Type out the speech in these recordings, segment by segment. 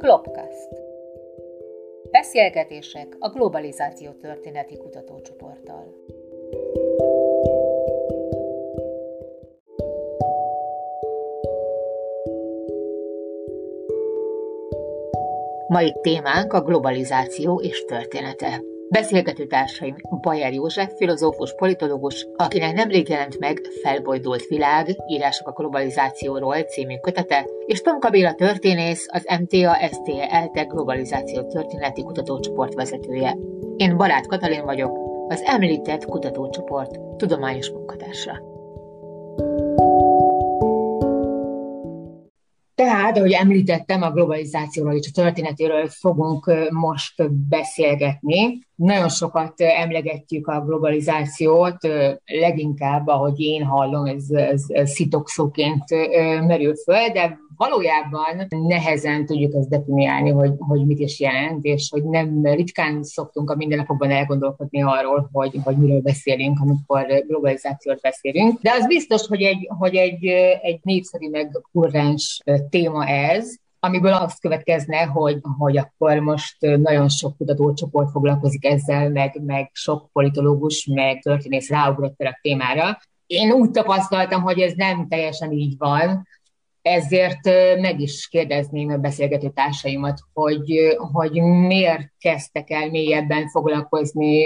Klopkast. Beszélgetések a globalizáció történeti kutatócsoporttal. Mai témánk a globalizáció és története. Beszélgető társaim Bajer József, filozófus, politológus, akinek nemrég jelent meg Felbojdult világ, írások a globalizációról című kötete, és Tomka Béla történész, az MTA STE ELTE globalizáció történeti kutatócsoport vezetője. Én Barát Katalin vagyok, az említett kutatócsoport tudományos munkatársa. Tehát, ahogy említettem, a globalizációról és a történetéről fogunk most beszélgetni. Nagyon sokat emlegetjük a globalizációt, leginkább, ahogy én hallom, ez, ez, ez szitokszóként merül föl, de valójában nehezen tudjuk ezt definiálni, hogy, hogy mit is jelent, és hogy nem ritkán szoktunk a mindennapokban elgondolkodni arról, hogy, hogy miről beszélünk, amikor globalizációt beszélünk. De az biztos, hogy egy, hogy egy, egy népszerű meg kurrens téma ez, amiből azt következne, hogy, hogy akkor most nagyon sok kutatócsoport foglalkozik ezzel, meg, meg sok politológus, meg történész ráugrott a témára. Én úgy tapasztaltam, hogy ez nem teljesen így van, ezért meg is kérdezném a beszélgető társaimat, hogy, hogy miért kezdtek el mélyebben foglalkozni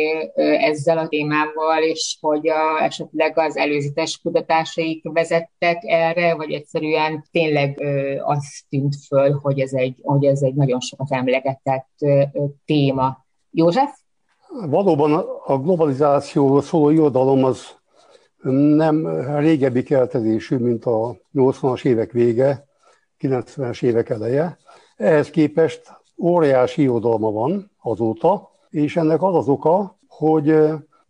ezzel a témával, és hogy a, esetleg az előzetes kutatásaik vezettek erre, vagy egyszerűen tényleg az tűnt föl, hogy ez egy, hogy ez egy nagyon sokat emlegetett téma. József? Valóban a globalizációról szóló irodalom az nem régebbi keltezésű, mint a 80-as évek vége, 90-es évek eleje. Ehhez képest óriási irodalma van azóta, és ennek az az oka, hogy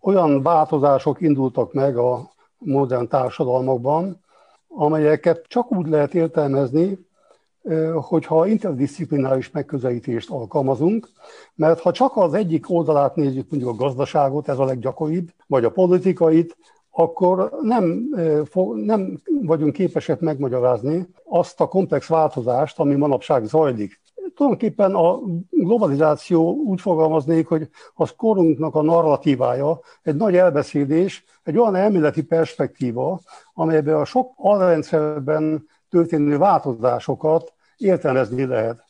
olyan változások indultak meg a modern társadalmakban, amelyeket csak úgy lehet értelmezni, hogyha interdisziplináris megközelítést alkalmazunk, mert ha csak az egyik oldalát nézzük, mondjuk a gazdaságot, ez a leggyakoribb, vagy a politikait, akkor nem, nem vagyunk képesek megmagyarázni azt a komplex változást, ami manapság zajlik. Tulajdonképpen a globalizáció úgy fogalmaznék, hogy az korunknak a narratívája, egy nagy elbeszélés, egy olyan elméleti perspektíva, amelyben a sok alrendszerben történő változásokat értelmezni lehet.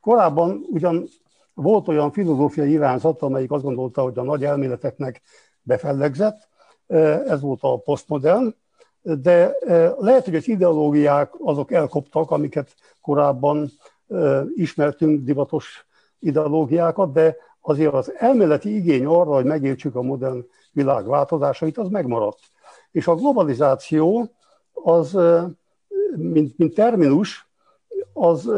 Korábban ugyan volt olyan filozófiai irányzat, amelyik azt gondolta, hogy a nagy elméleteknek befellegzett, ez volt a posztmodern, de lehet, hogy az ideológiák azok elkoptak, amiket korábban ismertünk, divatos ideológiákat, de azért az elméleti igény arra, hogy megértsük a modern világ változásait, az megmaradt. És a globalizáció az, mint, mint terminus, az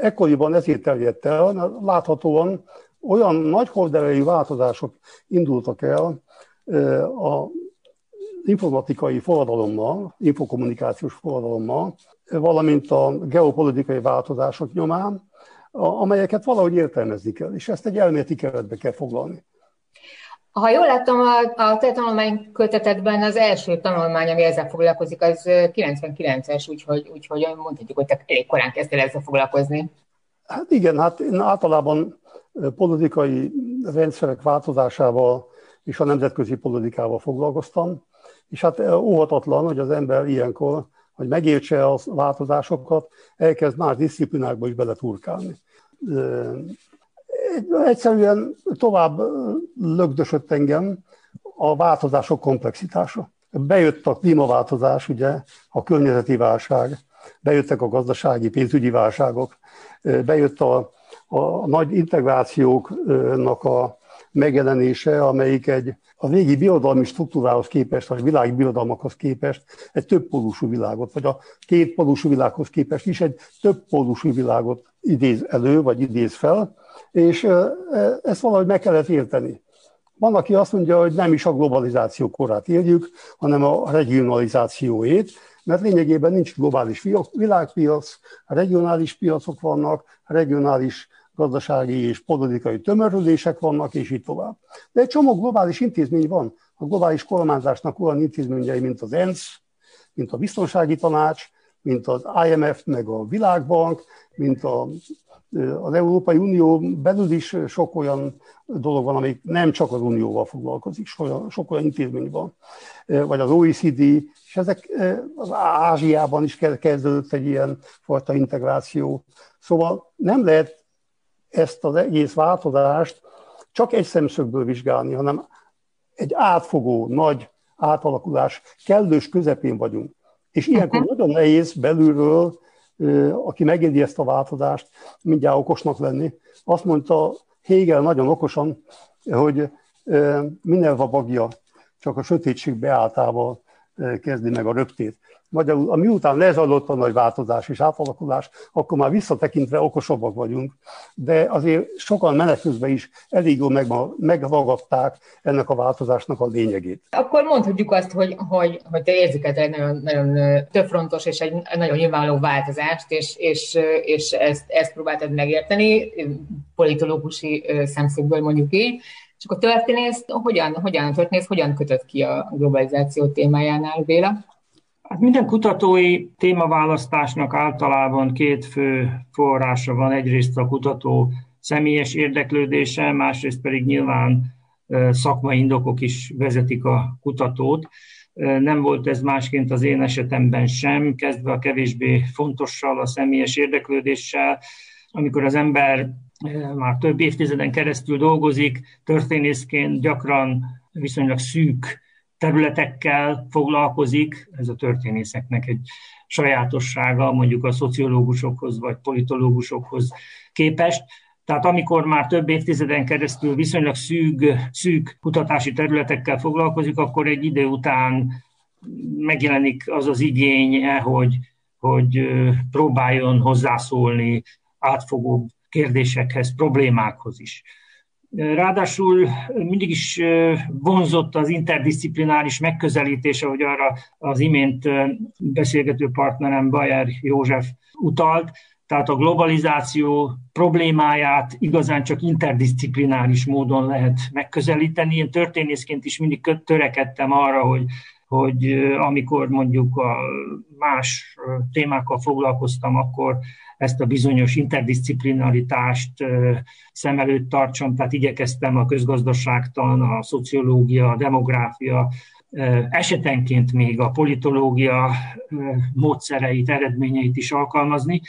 ekkoriban ezért terjedt el, láthatóan olyan nagy horderejű változások indultak el a informatikai forradalommal, infokommunikációs forradalommal, valamint a geopolitikai változások nyomán, amelyeket valahogy értelmezni kell, és ezt egy elméleti keretbe kell foglalni. Ha jól láttam, a, a te tanulmánykötetetben az első tanulmány, ami ezzel foglalkozik, az 99-es, úgyhogy, úgyhogy mondhatjuk, hogy te elég korán kezdtél ezzel foglalkozni. Hát igen, hát én általában politikai rendszerek változásával és a nemzetközi politikával foglalkoztam, és hát óhatatlan, hogy az ember ilyenkor, hogy megértse a változásokat, elkezd más disziplinákba is beleturkálni. Egyszerűen tovább lögdösött engem a változások komplexitása. Bejött a klímaváltozás, ugye, a környezeti válság, bejöttek a gazdasági, pénzügyi válságok, bejött a, a nagy integrációknak a megjelenése, amelyik egy a régi birodalmi struktúrához képest, vagy világi birodalmakhoz képest egy több pólusú világot, vagy a két pólusú világhoz képest is egy több pólusú világot idéz elő, vagy idéz fel, és ezt valahogy meg kellett érteni. Van, aki azt mondja, hogy nem is a globalizáció korát éljük, hanem a regionalizációét, mert lényegében nincs globális világpiac, regionális piacok vannak, regionális gazdasági és politikai tömörülések vannak, és így tovább. De egy csomó globális intézmény van. A globális kormányzásnak olyan intézményei, mint az ENSZ, mint a Biztonsági Tanács, mint az IMF, meg a Világbank, mint a Az Európai Unió belül is sok olyan dolog van, amik nem csak az Unióval foglalkozik, sok olyan intézmény van, vagy az OECD, és ezek az Ázsiában is kezdődött egy ilyen fajta integráció. Szóval nem lehet ezt az egész változást csak egy szemszögből vizsgálni, hanem egy átfogó, nagy átalakulás kellős közepén vagyunk. És ilyenkor nagyon nehéz belülről, aki megéli ezt a változást, mindjárt okosnak lenni. Azt mondta Hegel nagyon okosan, hogy Minerva bagja csak a sötétség beáltával kezdi meg a röptét. Magyarul, ami után lezajlott a nagy változás és átalakulás, akkor már visszatekintve okosabbak vagyunk, de azért sokan menet közben is elég jól megragadták ennek a változásnak a lényegét. Akkor mondhatjuk azt, hogy, hogy, hogy te érzéket egy nagyon, nagyon többfrontos és egy nagyon nyilvánvaló változást, és, és, és ezt, ezt próbáltad megérteni, politológusi szemszögből mondjuk így, és akkor történész, hogyan, hogyan történész, hogyan kötött ki a globalizáció témájánál, Béla? Hát minden kutatói témaválasztásnak általában két fő forrása van. Egyrészt a kutató személyes érdeklődése, másrészt pedig nyilván szakmai indokok is vezetik a kutatót. Nem volt ez másként az én esetemben sem, kezdve a kevésbé fontossal, a személyes érdeklődéssel. Amikor az ember már több évtizeden keresztül dolgozik, történészként gyakran viszonylag szűk területekkel foglalkozik, ez a történészeknek egy sajátossága, mondjuk a szociológusokhoz vagy politológusokhoz képest. Tehát amikor már több évtizeden keresztül viszonylag szűk, szűk kutatási területekkel foglalkozik, akkor egy idő után megjelenik az az igénye, hogy, hogy próbáljon hozzászólni átfogóbb kérdésekhez, problémákhoz is. Ráadásul mindig is vonzott az interdisziplináris megközelítése, hogy arra az imént beszélgető partnerem Bayer József utalt, tehát a globalizáció problémáját igazán csak interdisziplináris módon lehet megközelíteni. Én történészként is mindig törekedtem arra, hogy, hogy amikor mondjuk a más témákkal foglalkoztam, akkor ezt a bizonyos interdisciplinaritást szem előtt tartsam, tehát igyekeztem a közgazdaságtan, a szociológia, a demográfia, esetenként még a politológia módszereit, eredményeit is alkalmazni.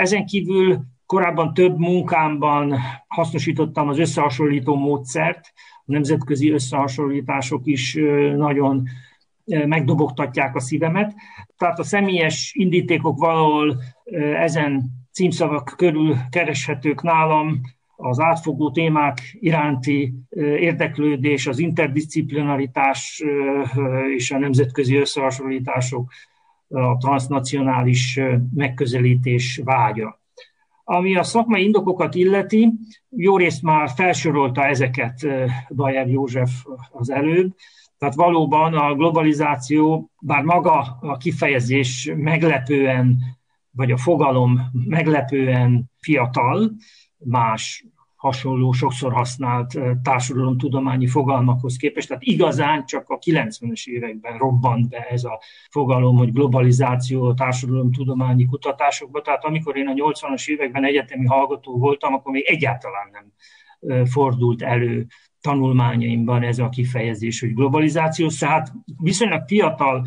Ezen kívül korábban több munkámban hasznosítottam az összehasonlító módszert, a nemzetközi összehasonlítások is nagyon megdobogtatják a szívemet. Tehát a személyes indítékok valahol ezen címszavak körül kereshetők nálam, az átfogó témák iránti érdeklődés, az interdisziplinaritás és a nemzetközi összehasonlítások, a transnacionális megközelítés vágya. Ami a szakmai indokokat illeti, jó részt már felsorolta ezeket Bajer József az előbb, tehát valóban a globalizáció, bár maga a kifejezés meglepően, vagy a fogalom meglepően fiatal, más hasonló, sokszor használt társadalomtudományi fogalmakhoz képest. Tehát igazán csak a 90-es években robbant be ez a fogalom, hogy globalizáció a társadalomtudományi kutatásokban. Tehát amikor én a 80-as években egyetemi hallgató voltam, akkor még egyáltalán nem fordult elő tanulmányaimban ez a kifejezés, hogy globalizáció, tehát viszonylag fiatal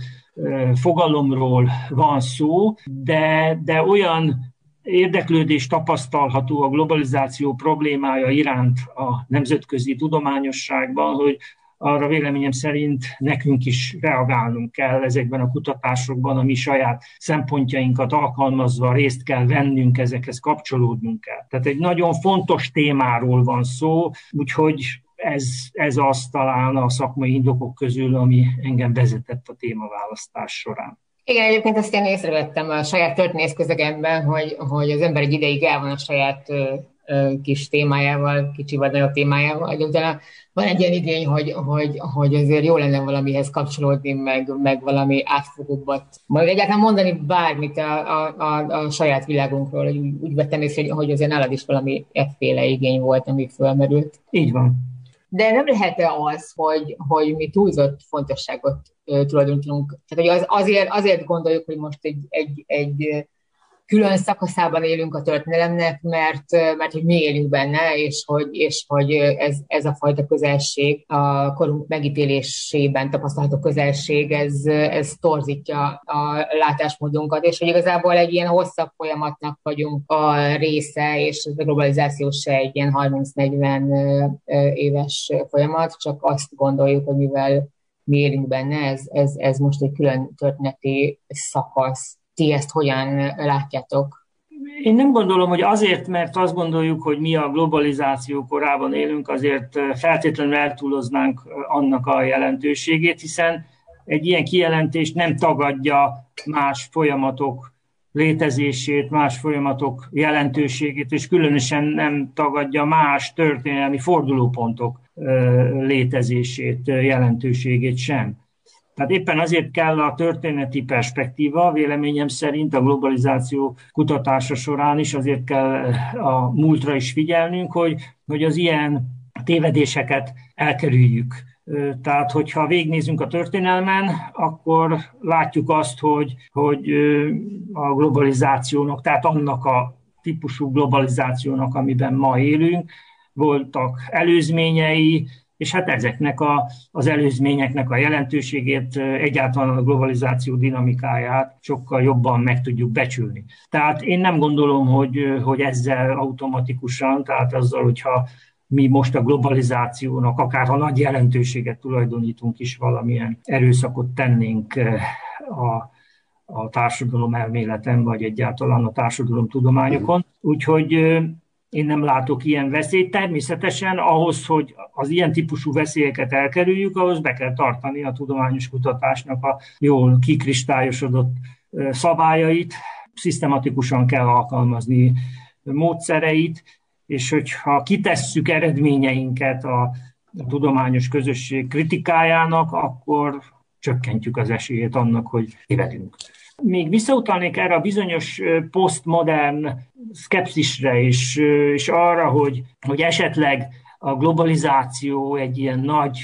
fogalomról van szó, de, de olyan érdeklődés tapasztalható a globalizáció problémája iránt a nemzetközi tudományosságban, hogy arra véleményem szerint nekünk is reagálnunk kell ezekben a kutatásokban, a mi saját szempontjainkat alkalmazva részt kell vennünk, ezekhez kapcsolódnunk kell. Tehát egy nagyon fontos témáról van szó, úgyhogy ez, ez az talán a szakmai indokok közül, ami engem vezetett a témaválasztás során. Igen, egyébként ezt én észrevettem a saját történész közegemben, hogy, hogy az ember egy ideig el van a saját ö, ö, kis témájával, kicsi vagy nagyobb témájával, de utána van egy ilyen igény, hogy, hogy, hogy azért jó lenne valamihez kapcsolódni, meg, meg valami átfogóbbat. Majd egyáltalán mondani bármit a, a, a, a saját világunkról, hogy úgy, úgy vettem észre, hogy, hogy azért nálad is valami efféle igény volt, ami fölmerült. Így van. De nem lehet-e az, hogy, hogy mi túlzott fontosságot tulajdonítunk? Tehát, hogy az, azért, azért gondoljuk, hogy most egy, egy, egy külön szakaszában élünk a történelemnek, mert, mert hogy mi élünk benne, és hogy, és hogy ez, ez a fajta közelség, a korunk megítélésében tapasztalható közelség, ez, ez torzítja a látásmódunkat, és hogy igazából egy ilyen hosszabb folyamatnak vagyunk a része, és a globalizáció se egy ilyen 30-40 éves folyamat, csak azt gondoljuk, hogy mivel mi élünk benne, ez, ez, ez most egy külön történeti szakasz. Ti ezt hogyan látjátok? Én nem gondolom, hogy azért, mert azt gondoljuk, hogy mi a globalizáció korában élünk, azért feltétlenül eltúloznánk annak a jelentőségét, hiszen egy ilyen kijelentés nem tagadja más folyamatok létezését, más folyamatok jelentőségét, és különösen nem tagadja más történelmi fordulópontok létezését, jelentőségét sem. Tehát éppen azért kell a történeti perspektíva, véleményem szerint a globalizáció kutatása során is azért kell a múltra is figyelnünk, hogy, hogy az ilyen tévedéseket elkerüljük. Tehát, hogyha végnézünk a történelmen, akkor látjuk azt, hogy, hogy a globalizációnak, tehát annak a típusú globalizációnak, amiben ma élünk, voltak előzményei, és hát ezeknek a, az előzményeknek a jelentőségét, egyáltalán a globalizáció dinamikáját sokkal jobban meg tudjuk becsülni. Tehát én nem gondolom, hogy, hogy ezzel automatikusan, tehát azzal, hogyha mi most a globalizációnak, akár ha nagy jelentőséget tulajdonítunk is, valamilyen erőszakot tennénk a, a társadalom elméleten, vagy egyáltalán a társadalom tudományokon. Úgyhogy én nem látok ilyen veszélyt. Természetesen ahhoz, hogy az ilyen típusú veszélyeket elkerüljük, ahhoz be kell tartani a tudományos kutatásnak a jól kikristályosodott szabályait, szisztematikusan kell alkalmazni módszereit, és hogyha kitesszük eredményeinket a, a tudományos közösség kritikájának, akkor csökkentjük az esélyét annak, hogy tévedünk. Még visszautalnék erre a bizonyos posztmodern szkepszisre, és, és arra, hogy, hogy esetleg a globalizáció egy ilyen nagy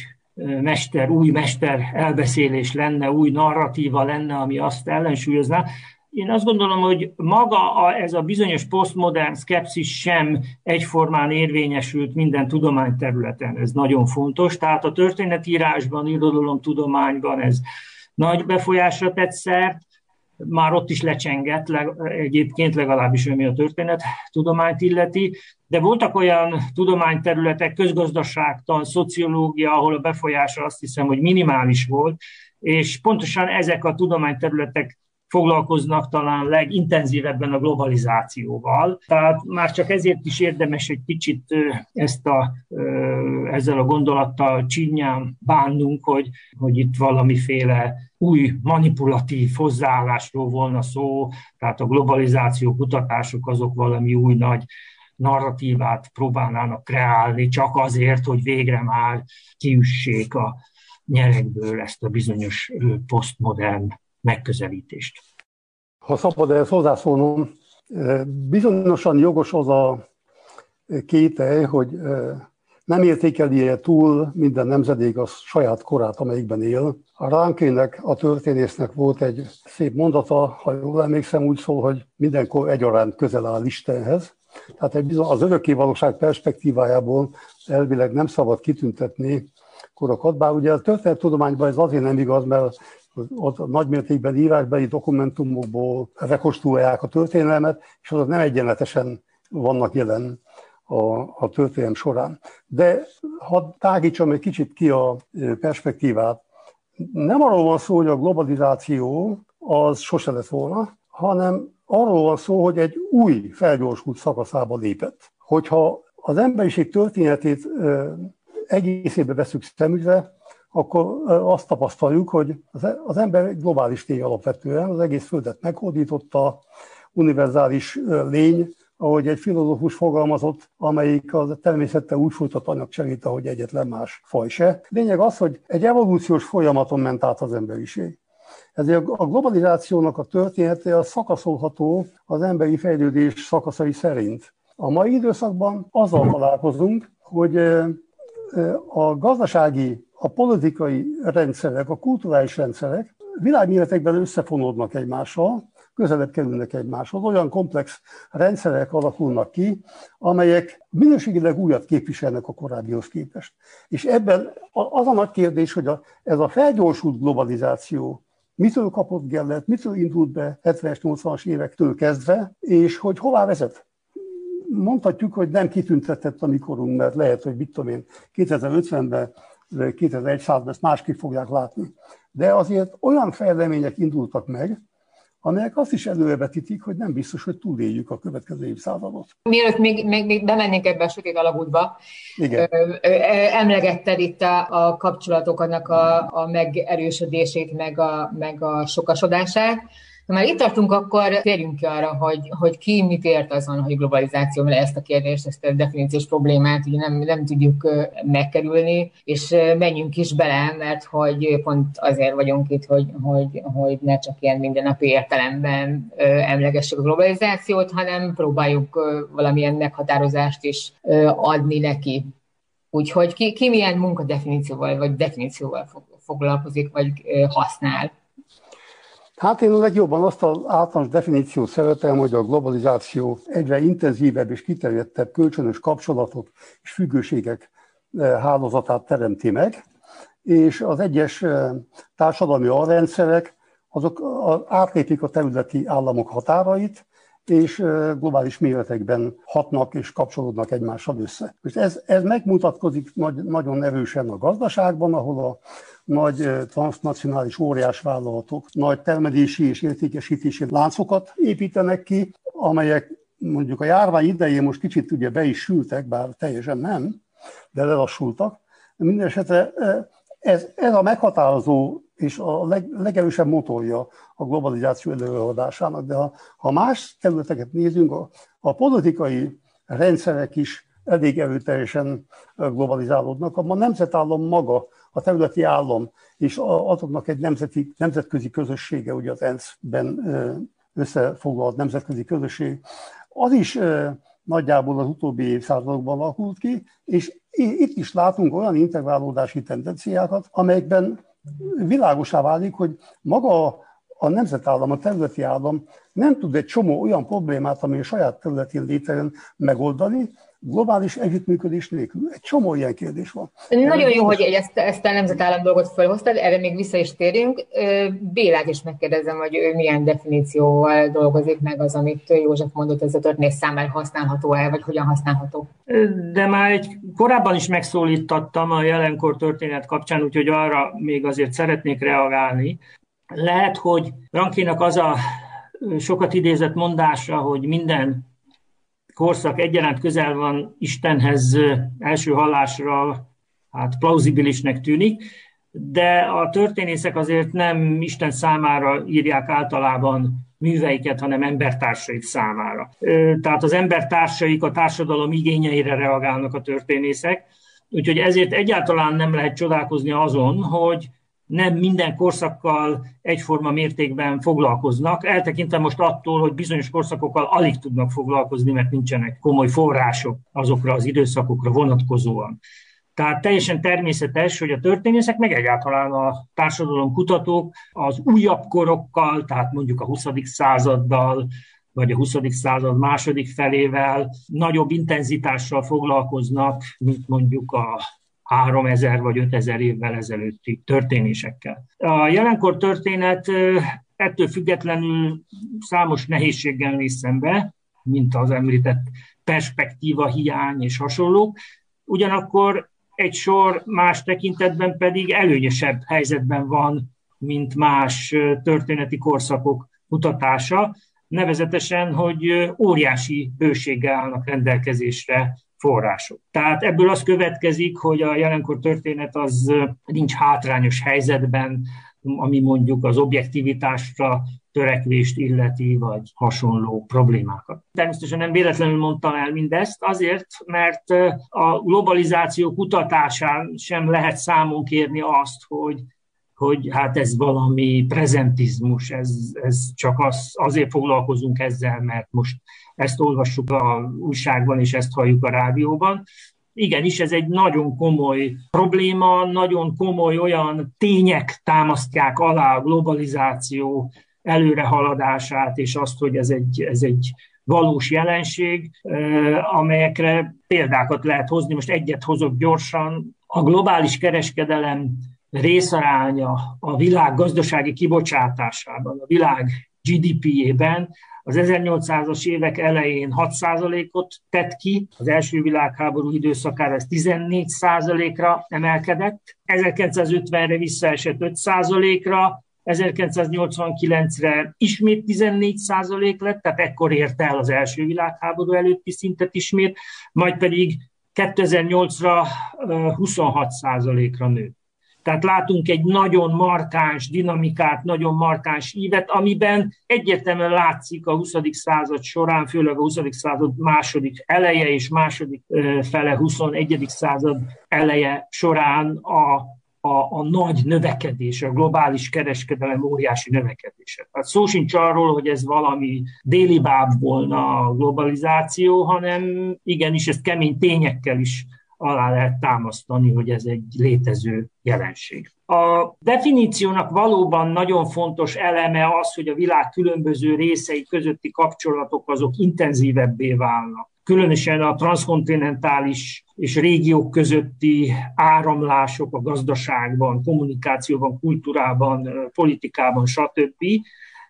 mester, új mester elbeszélés lenne, új narratíva lenne, ami azt ellensúlyozná. Én azt gondolom, hogy maga a, ez a bizonyos posztmodern szkepszis sem egyformán érvényesült minden tudományterületen. Ez nagyon fontos. Tehát a történetírásban, irodalomtudományban ez nagy befolyásra tett szert, már ott is lecsengett, egyébként legalábbis ami a történet tudományt illeti, de voltak olyan tudományterületek, közgazdaságtan, szociológia, ahol a befolyása azt hiszem, hogy minimális volt, és pontosan ezek a tudományterületek foglalkoznak talán legintenzívebben a globalizációval. Tehát már csak ezért is érdemes egy kicsit ezt a, ezzel a gondolattal csinyán bánnunk, hogy, hogy itt valamiféle új manipulatív hozzáállásról volna szó, tehát a globalizáció kutatások azok valami új nagy narratívát próbálnának kreálni, csak azért, hogy végre már kiüssék a nyerekből ezt a bizonyos posztmodern megközelítést. Ha szabad ezt hozzászólnom, bizonyosan jogos az a kételj, hogy nem értékeli -e túl minden nemzedék a saját korát, amelyikben él. A Ránkének, a történésznek volt egy szép mondata, ha jól emlékszem, úgy szól, hogy mindenkor egyaránt közel áll Istenhez. Tehát egy bizony, az örökké valóság perspektívájából elvileg nem szabad kitüntetni korokat, bár ugye a történettudományban ez azért nem igaz, mert ott nagymértékben írásbeli dokumentumokból rekonstruálják a történelmet, és azok nem egyenletesen vannak jelen a, a történelem során. De ha tágítsam egy kicsit ki a perspektívát, nem arról van szó, hogy a globalizáció az sose lett volna, hanem arról van szó, hogy egy új felgyorsult szakaszába lépett. Hogyha az emberiség történetét egészébe veszük szemügyre, akkor azt tapasztaljuk, hogy az ember globális lény alapvetően, az egész Földet meghódította, univerzális lény, ahogy egy filozófus fogalmazott, amelyik a természettel úgy folytat anyagcserét, ahogy egyetlen más faj se. Lényeg az, hogy egy evolúciós folyamaton ment át az emberiség. Ezért a globalizációnak a története a szakaszolható az emberi fejlődés szakaszai szerint. A mai időszakban azzal találkozunk, hogy a gazdasági a politikai rendszerek, a kulturális rendszerek világméretekben összefonódnak egymással, közelebb kerülnek egymáshoz. Olyan komplex rendszerek alakulnak ki, amelyek minőségileg újat képviselnek a korábbihoz képest. És ebben az a nagy kérdés, hogy a, ez a felgyorsult globalizáció mitől kapott Gellert, mitől indult be 70-es, 80-as évektől kezdve, és hogy hová vezet mondhatjuk, hogy nem kitüntetett a mikorunk, mert lehet, hogy mit tudom én, 2050-ben, 2100-ban ezt másképp fogják látni. De azért olyan fejlemények indultak meg, amelyek azt is előrevetítik, hogy nem biztos, hogy túléljük a következő évszázadot. Mielőtt még, még, még bemennénk ebbe a sötét alagútba, Igen. emlegetted itt a, a kapcsolatoknak a, a megerősödését, meg a, meg a sokasodását. Ha már itt tartunk, akkor térjünk ki arra, hogy, hogy ki mit ért azon, hogy globalizáció, mert ezt a kérdést, ezt a definíciós problémát ugye nem, nem tudjuk megkerülni, és menjünk is bele, mert hogy pont azért vagyunk itt, hogy, hogy, hogy ne csak ilyen mindennapi értelemben emlegessük a globalizációt, hanem próbáljuk valamilyen meghatározást is adni neki. Úgyhogy ki, ki milyen munkadefinícióval vagy definícióval foglalkozik, vagy használ. Hát én legjobban azt az általános definíciót szeretem, hogy a globalizáció egyre intenzívebb és kiterjedtebb kölcsönös kapcsolatok és függőségek eh, hálózatát teremti meg, és az egyes eh, társadalmi alrendszerek azok átlépik a területi államok határait, és globális méretekben hatnak és kapcsolódnak egymással össze. És ez, ez megmutatkozik nagy, nagyon erősen a gazdaságban, ahol a nagy transnacionális óriásvállalatok nagy termelési és értékesítési láncokat építenek ki, amelyek mondjuk a járvány idején most kicsit ugye be is sültek, bár teljesen nem, de lelassultak. Mindenesetre ez, ez a meghatározó és a leg, legerősebb motorja a globalizáció előadásának. De ha, ha más területeket nézünk, a, a politikai rendszerek is elég erőteljesen globalizálódnak. A nemzetállam maga, a területi állam és azoknak egy nemzeti, nemzetközi közössége, ugye az ENSZ-ben összefoglalt nemzetközi közösség, az is nagyjából az utóbbi évszázadokban alakult ki, és itt is látunk olyan integrálódási tendenciákat, amelyekben világosá válik, hogy maga a nemzetállam, a területi állam nem tud egy csomó olyan problémát, ami a saját területén létrejön megoldani, globális együttműködés nélkül. Egy csomó ilyen kérdés van. Nagyon jó, hogy ezt, ezt a nemzetállam dolgot felhoztad, erre még vissza is térjünk. Bélát is megkérdezem, hogy ő milyen definícióval dolgozik meg az, amit József mondott, ez a történés számára használható-e, vagy hogyan használható? De már egy korábban is megszólítattam a jelenkor történet kapcsán, úgyhogy arra még azért szeretnék reagálni. Lehet, hogy Rankinak az a sokat idézett mondása, hogy minden korszak egyaránt közel van Istenhez első hallásra, hát plauzibilisnek tűnik, de a történészek azért nem Isten számára írják általában műveiket, hanem embertársaik számára. Tehát az embertársaik a társadalom igényeire reagálnak a történészek, úgyhogy ezért egyáltalán nem lehet csodálkozni azon, hogy nem minden korszakkal egyforma mértékben foglalkoznak. Eltekintem most attól, hogy bizonyos korszakokkal alig tudnak foglalkozni, mert nincsenek komoly források azokra az időszakokra vonatkozóan. Tehát teljesen természetes, hogy a történészek, meg egyáltalán a társadalom kutatók az újabb korokkal, tehát mondjuk a 20. századdal, vagy a 20. század második felével nagyobb intenzitással foglalkoznak, mint mondjuk a 3000 vagy 5000 évvel ezelőtti történésekkel. A jelenkor történet ettől függetlenül számos nehézséggel néz szembe, mint az említett perspektíva hiány és hasonlók. Ugyanakkor egy sor más tekintetben pedig előnyösebb helyzetben van, mint más történeti korszakok mutatása, nevezetesen, hogy óriási bőséggel állnak rendelkezésre források. Tehát ebből az következik, hogy a jelenkor történet az nincs hátrányos helyzetben, ami mondjuk az objektivitásra törekvést illeti, vagy hasonló problémákat. Természetesen nem véletlenül mondtam el mindezt, azért, mert a globalizáció kutatásán sem lehet számon kérni azt, hogy hogy hát ez valami prezentizmus, ez, ez csak az, azért foglalkozunk ezzel, mert most ezt olvassuk a újságban, és ezt halljuk a rádióban. Igenis, ez egy nagyon komoly probléma, nagyon komoly olyan tények támasztják alá a globalizáció előrehaladását, és azt, hogy ez egy, ez egy valós jelenség, amelyekre példákat lehet hozni. Most egyet hozok gyorsan. A globális kereskedelem részaránya a világ gazdasági kibocsátásában, a világ GDP-ében az 1800-as évek elején 6%-ot tett ki, az első világháború időszakára ez 14%-ra emelkedett, 1950-re visszaesett 5%-ra, 1989-re ismét 14 százalék lett, tehát ekkor érte el az első világháború előtti szintet ismét, majd pedig 2008-ra 26 százalékra nőtt. Tehát látunk egy nagyon markáns dinamikát, nagyon markáns ívet, amiben egyértelműen látszik a 20. század során, főleg a 20. század második eleje és második fele 21. század eleje során a a, a nagy növekedés, a globális kereskedelem óriási növekedése. Tehát szó sincs arról, hogy ez valami déli volna a globalizáció, hanem igenis ezt kemény tényekkel is alá lehet támasztani, hogy ez egy létező jelenség. A definíciónak valóban nagyon fontos eleme az, hogy a világ különböző részei közötti kapcsolatok azok intenzívebbé válnak különösen a transzkontinentális és régiók közötti áramlások a gazdaságban, kommunikációban, kultúrában, politikában, stb.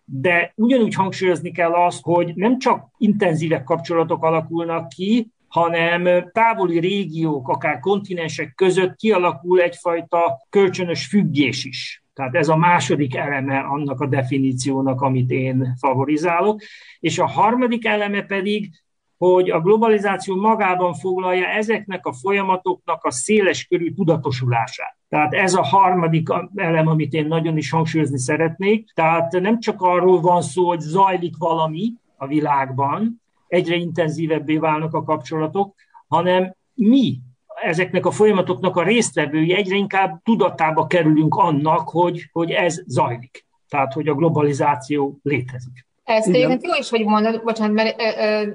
De ugyanúgy hangsúlyozni kell azt, hogy nem csak intenzívek kapcsolatok alakulnak ki, hanem távoli régiók, akár kontinensek között kialakul egyfajta kölcsönös függés is. Tehát ez a második eleme annak a definíciónak, amit én favorizálok. És a harmadik eleme pedig hogy a globalizáció magában foglalja ezeknek a folyamatoknak a széles körű tudatosulását. Tehát ez a harmadik elem, amit én nagyon is hangsúlyozni szeretnék. Tehát nem csak arról van szó, hogy zajlik valami a világban, egyre intenzívebbé válnak a kapcsolatok, hanem mi ezeknek a folyamatoknak a résztvevői egyre inkább tudatába kerülünk annak, hogy, hogy ez zajlik. Tehát, hogy a globalizáció létezik. Ezt egyébként jó is, hogy mondod, bocsánat, mert ö, ö,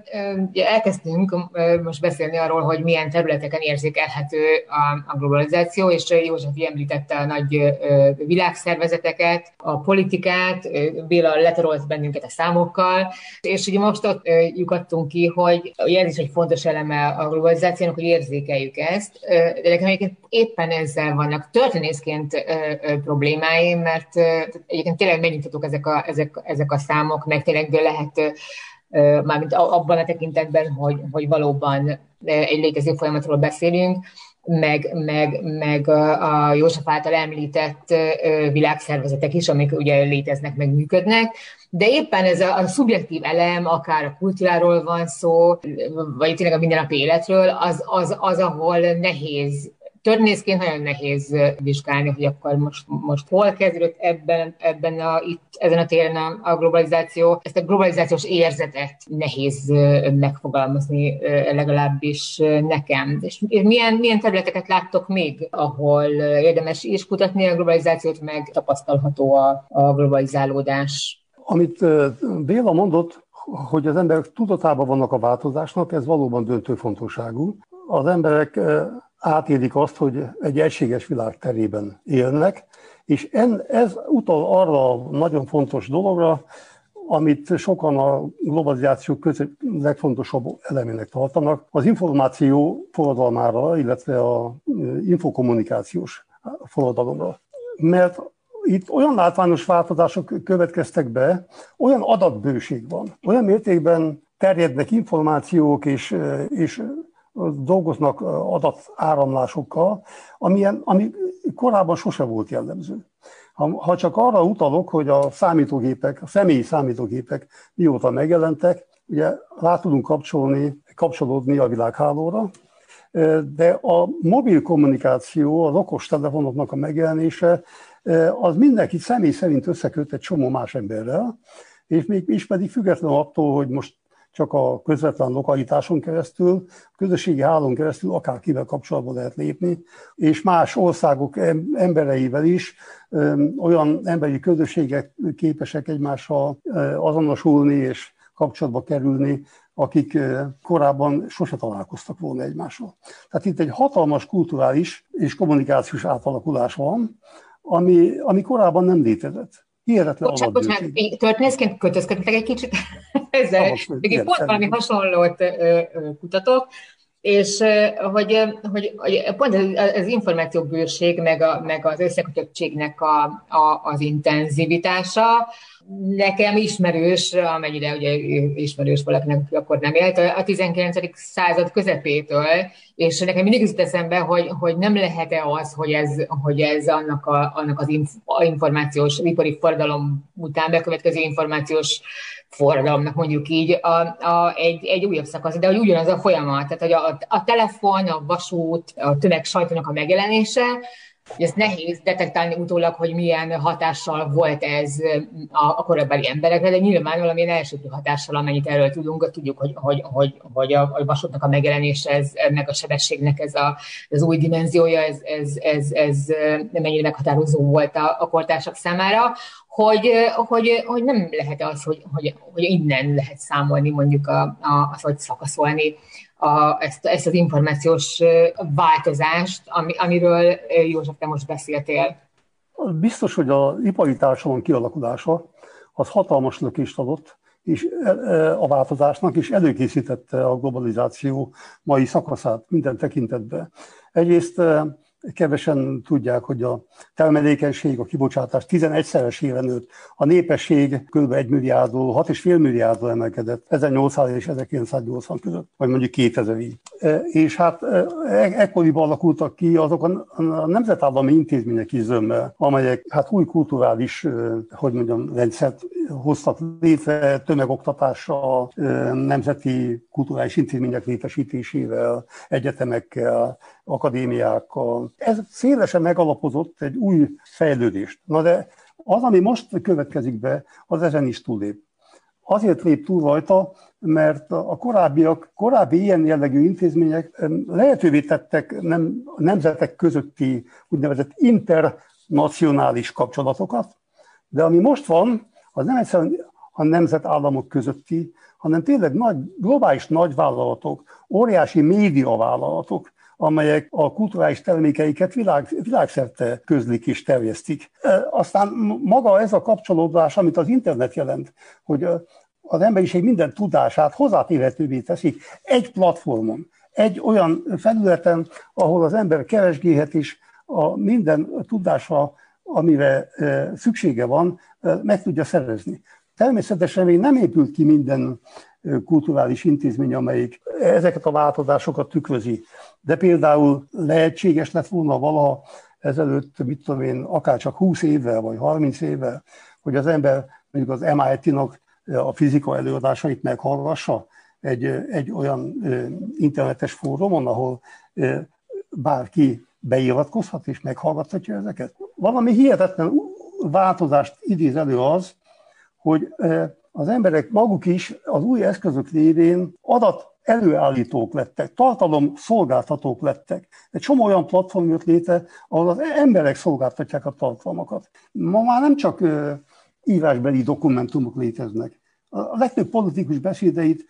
ö, elkezdtünk most beszélni arról, hogy milyen területeken érzékelhető a, a globalizáció, és József említette a nagy ö, világszervezeteket, a politikát, Béla letarolt bennünket a számokkal, és ugye most ott ö, lyukadtunk ki, hogy ugye ez is egy fontos eleme a globalizációnak, hogy érzékeljük ezt, de nekem egyébként éppen ezzel vannak történészként ö, ö, problémáim, mert ö, egyébként tényleg megnyugtatók ezek a, ezek, ezek a számok, meg tényleg lehet mármint abban a tekintetben, hogy, hogy valóban egy létező folyamatról beszélünk, meg, meg, meg a József által említett világszervezetek is, amik ugye léteznek, meg működnek, de éppen ez a, a szubjektív elem, akár a kultúráról van szó, vagy tényleg a mindennapi életről, az, az, az ahol nehéz Történészként nagyon nehéz vizsgálni, hogy akkor most, most hol kezdődött ebben, ebben a, itt, ezen a téren a, a globalizáció. Ezt a globalizációs érzetet nehéz megfogalmazni legalábbis nekem. És milyen, milyen területeket láttok még, ahol érdemes is kutatni a globalizációt, meg tapasztalható a, a globalizálódás? Amit Béla mondott, hogy az emberek tudatában vannak a változásnak, ez valóban döntő fontosságú. Az emberek átélik azt, hogy egy egységes világ terében élnek, és en, ez utal arra a nagyon fontos dologra, amit sokan a globalizáció között legfontosabb elemének tartanak, az információ forradalmára, illetve a infokommunikációs forradalomra. Mert itt olyan látványos változások következtek be, olyan adatbőség van, olyan mértékben terjednek információk és, és dolgoznak adatáramlásokkal, amilyen, ami korábban sose volt jellemző. Ha, ha csak arra utalok, hogy a számítógépek, a személyi számítógépek mióta megjelentek, ugye rá tudunk kapcsolni, kapcsolódni a világhálóra, de a mobil kommunikáció, az okos telefonoknak a megjelenése, az mindenki személy szerint összeköt egy csomó más emberrel, és még is pedig függetlenül attól, hogy most csak a közvetlen lokalitáson keresztül, a közösségi hálón keresztül akárkivel kapcsolatba lehet lépni, és más országok embereivel is olyan emberi közösségek képesek egymással azonosulni és kapcsolatba kerülni, akik korábban sose találkoztak volna egymással. Tehát itt egy hatalmas kulturális és kommunikációs átalakulás van, ami, ami korábban nem létezett. Hihetetlen bocsánat, bocsánat, történészként kötözködtek egy kicsit ezzel. Még pont valami hasonlót kutatok, és hogy, hogy, hogy pont ez, az információbőrség, meg, a, meg az összekötöttségnek a, a, az intenzivitása, nekem ismerős, amennyire ugye ismerős valakinek, akkor nem élt, a 19. század közepétől, és nekem mindig jutott eszembe, hogy, hogy nem lehet-e az, hogy ez, hogy ez annak, a, annak az inf, információs, ipari forradalom után bekövetkező információs forradalomnak mondjuk így a, a, egy, egy újabb szakasz, de hogy ugyanaz a folyamat, tehát hogy a, a telefon, a vasút, a tömeg sajtónak a megjelenése, ez nehéz detektálni utólag, hogy milyen hatással volt ez a, a korabeli emberekre, de nyilván valamilyen elsőprő hatással, amennyit erről tudunk, tudjuk, hogy, hogy, hogy, hogy a, a vasútnak a megjelenése, ez, meg a sebességnek ez a, az új dimenziója, ez, ez, ez, ez mennyire meghatározó volt a, a kortársak számára, hogy, hogy, hogy nem lehet az, hogy, hogy, hogy innen lehet számolni mondjuk a, a, az, hogy szakaszolni a, ezt, ezt az információs változást, ami, amiről József, te most beszéltél. Biztos, hogy az ipari társadalom kialakulása az hatalmas lökést adott, és a változásnak is előkészítette a globalizáció mai szakaszát minden tekintetben. Egyrészt kevesen tudják, hogy a termelékenység, a kibocsátás 11-szeresére nőtt. A népesség kb. 1 milliárdról 6,5 milliárdról emelkedett 1800 és 1980 között, vagy mondjuk 2000-ig. E, és hát e, e, ekkoriban alakultak ki azok a nemzetállami intézmények is zömmel, amelyek hát új kulturális, hogy mondjam, rendszert hoztak létre tömegoktatással, nemzeti kulturális intézmények létesítésével, egyetemekkel, akadémiákkal. Ez szélesen megalapozott egy új fejlődést. Na de az, ami most következik be, az ezen is túllép. Azért lép túl rajta, mert a korábbiak, korábbi ilyen jellegű intézmények lehetővé tettek nem, nemzetek közötti úgynevezett internacionális kapcsolatokat, de ami most van, az nem egyszerűen a nemzetállamok közötti, hanem tényleg nagy, globális nagyvállalatok, óriási médiavállalatok, amelyek a kulturális termékeiket világ, világszerte közlik és terjesztik. Aztán maga ez a kapcsolódás, amit az internet jelent, hogy az emberiség minden tudását hozzátérhetővé teszik egy platformon, egy olyan felületen, ahol az ember keresgélhet is a minden tudásra, amire szüksége van, meg tudja szerezni. Természetesen még nem épült ki minden kulturális intézmény, amelyik ezeket a változásokat tükrözi. De például lehetséges lett volna valaha ezelőtt, mit tudom én, akár csak 20 évvel vagy 30 évvel, hogy az ember mondjuk az MIT-nak a fizika előadásait meghallgassa egy, egy olyan internetes fórumon, ahol bárki beiratkozhat és meghallgathatja ezeket. Valami hihetetlen változást idéz elő az, hogy az emberek maguk is az új eszközök lévén adat előállítók lettek, tartalom szolgáltatók lettek. Egy csomó olyan platform jött létre, ahol az emberek szolgáltatják a tartalmakat. Ma már nem csak írásbeli dokumentumok léteznek. A legtöbb politikus beszédeit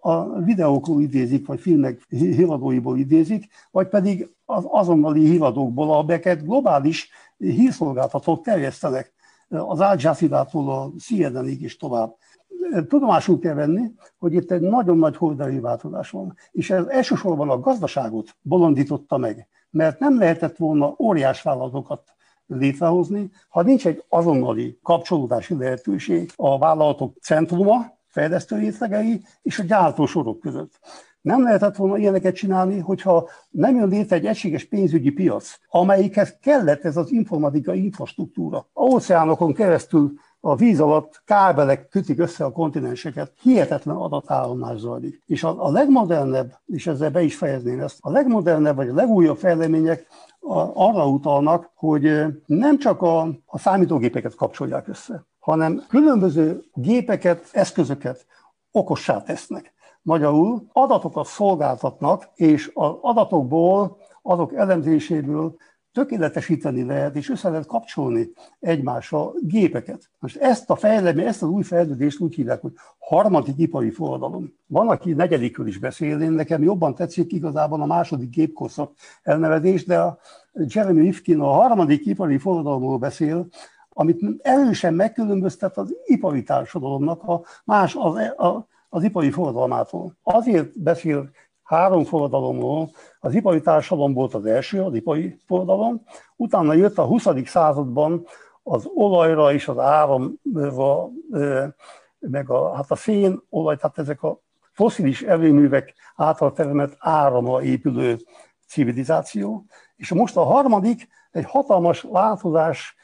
a videókról idézik, vagy filmek híradóiból idézik, vagy pedig az azonnali híradókból, amelyeket globális hírszolgáltatók terjesztenek az Al Jazeera-tól a CNN-ig is tovább. Tudomásul kell venni, hogy itt egy nagyon nagy horderejű változás van, és ez elsősorban a gazdaságot bolondította meg, mert nem lehetett volna óriás vállalatokat létrehozni, ha nincs egy azonnali kapcsolódási lehetőség a vállalatok centruma, fejlesztő rétegei és a gyártósorok között. Nem lehetett volna ilyeneket csinálni, hogyha nem jön létre egy egységes pénzügyi piac, amelyikhez kellett ez az informatikai infrastruktúra. A óceánokon keresztül a víz alatt kábelek kötik össze a kontinenseket, hihetetlen adatállomás zajlik. És a, a legmodernebb, és ezzel be is fejezném ezt, a legmodernebb vagy a legújabb fejlemények arra utalnak, hogy nem csak a, a számítógépeket kapcsolják össze, hanem különböző gépeket, eszközöket okossá tesznek. Magyarul adatokat szolgáltatnak, és az adatokból, azok elemzéséből tökéletesíteni lehet, és össze lehet kapcsolni egymásra gépeket. Most ezt a fejlemény, ezt az új fejlődést úgy hívják, hogy harmadik ipari forradalom. Van, aki negyedikről is beszél, én nekem jobban tetszik igazából a második gépkorszak elnevezés, de a Jeremy Rifkin a harmadik ipari forradalomról beszél, amit erősen megkülönböztet az ipari társadalomnak a más az, a, az ipari forradalmától. Azért beszél három forradalomról. Az ipari társadalom volt az első, az ipari forradalom, utána jött a 20. században az olajra és az áramra, meg a, hát a szén, olaj, tehát ezek a foszilis erőművek által termelt áramra épülő civilizáció. És most a harmadik egy hatalmas változás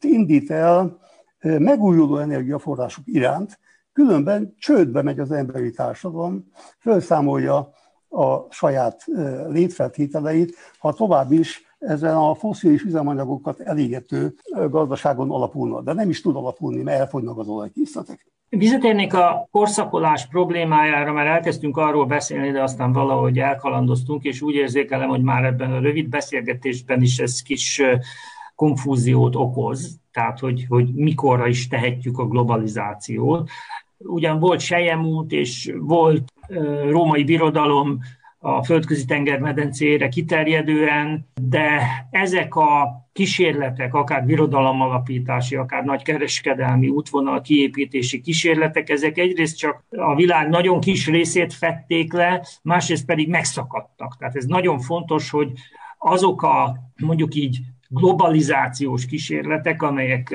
indít el megújuló energiaforrások iránt, különben csődbe megy az emberi társadalom, felszámolja a saját létfeltételeit, ha tovább is ezen a foszilis üzemanyagokat elégető gazdaságon alapulna. De nem is tud alapulni, mert elfogynak az olajkészletek. Visszatérnék a korszakolás problémájára, mert elkezdtünk arról beszélni, de aztán valahogy elkalandoztunk, és úgy érzékelem, hogy már ebben a rövid beszélgetésben is ez kis konfúziót okoz, tehát hogy, hogy mikorra is tehetjük a globalizációt. Ugyan volt Sejemút, és volt római birodalom a földközi tenger medencére kiterjedően, de ezek a kísérletek, akár birodalomalapítási, akár nagy kereskedelmi útvonal kiépítési kísérletek, ezek egyrészt csak a világ nagyon kis részét fették le, másrészt pedig megszakadtak. Tehát ez nagyon fontos, hogy azok a mondjuk így globalizációs kísérletek, amelyek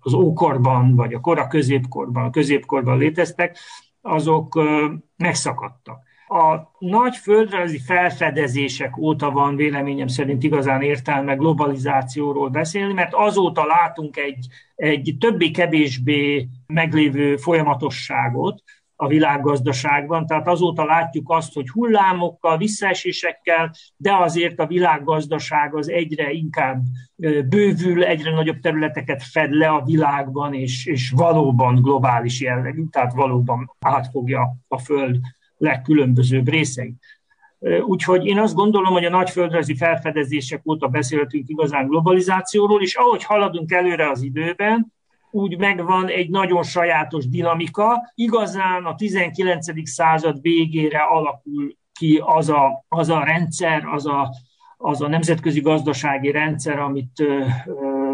az ókorban, vagy a kora középkorban, a középkorban léteztek, azok megszakadtak. A nagy földrajzi felfedezések óta van véleményem szerint igazán értelme globalizációról beszélni, mert azóta látunk egy, egy többé-kevésbé meglévő folyamatosságot, a világgazdaságban. Tehát azóta látjuk azt, hogy hullámokkal, visszaesésekkel, de azért a világgazdaság az egyre inkább bővül, egyre nagyobb területeket fed le a világban, és, és valóban globális jellegű, tehát valóban átfogja a Föld legkülönbözőbb részeit. Úgyhogy én azt gondolom, hogy a nagy földrajzi felfedezések óta beszéltünk igazán globalizációról, és ahogy haladunk előre az időben, úgy megvan egy nagyon sajátos dinamika. Igazán a 19. század végére alakul ki az a, az a rendszer, az a, az a nemzetközi gazdasági rendszer, amit ö,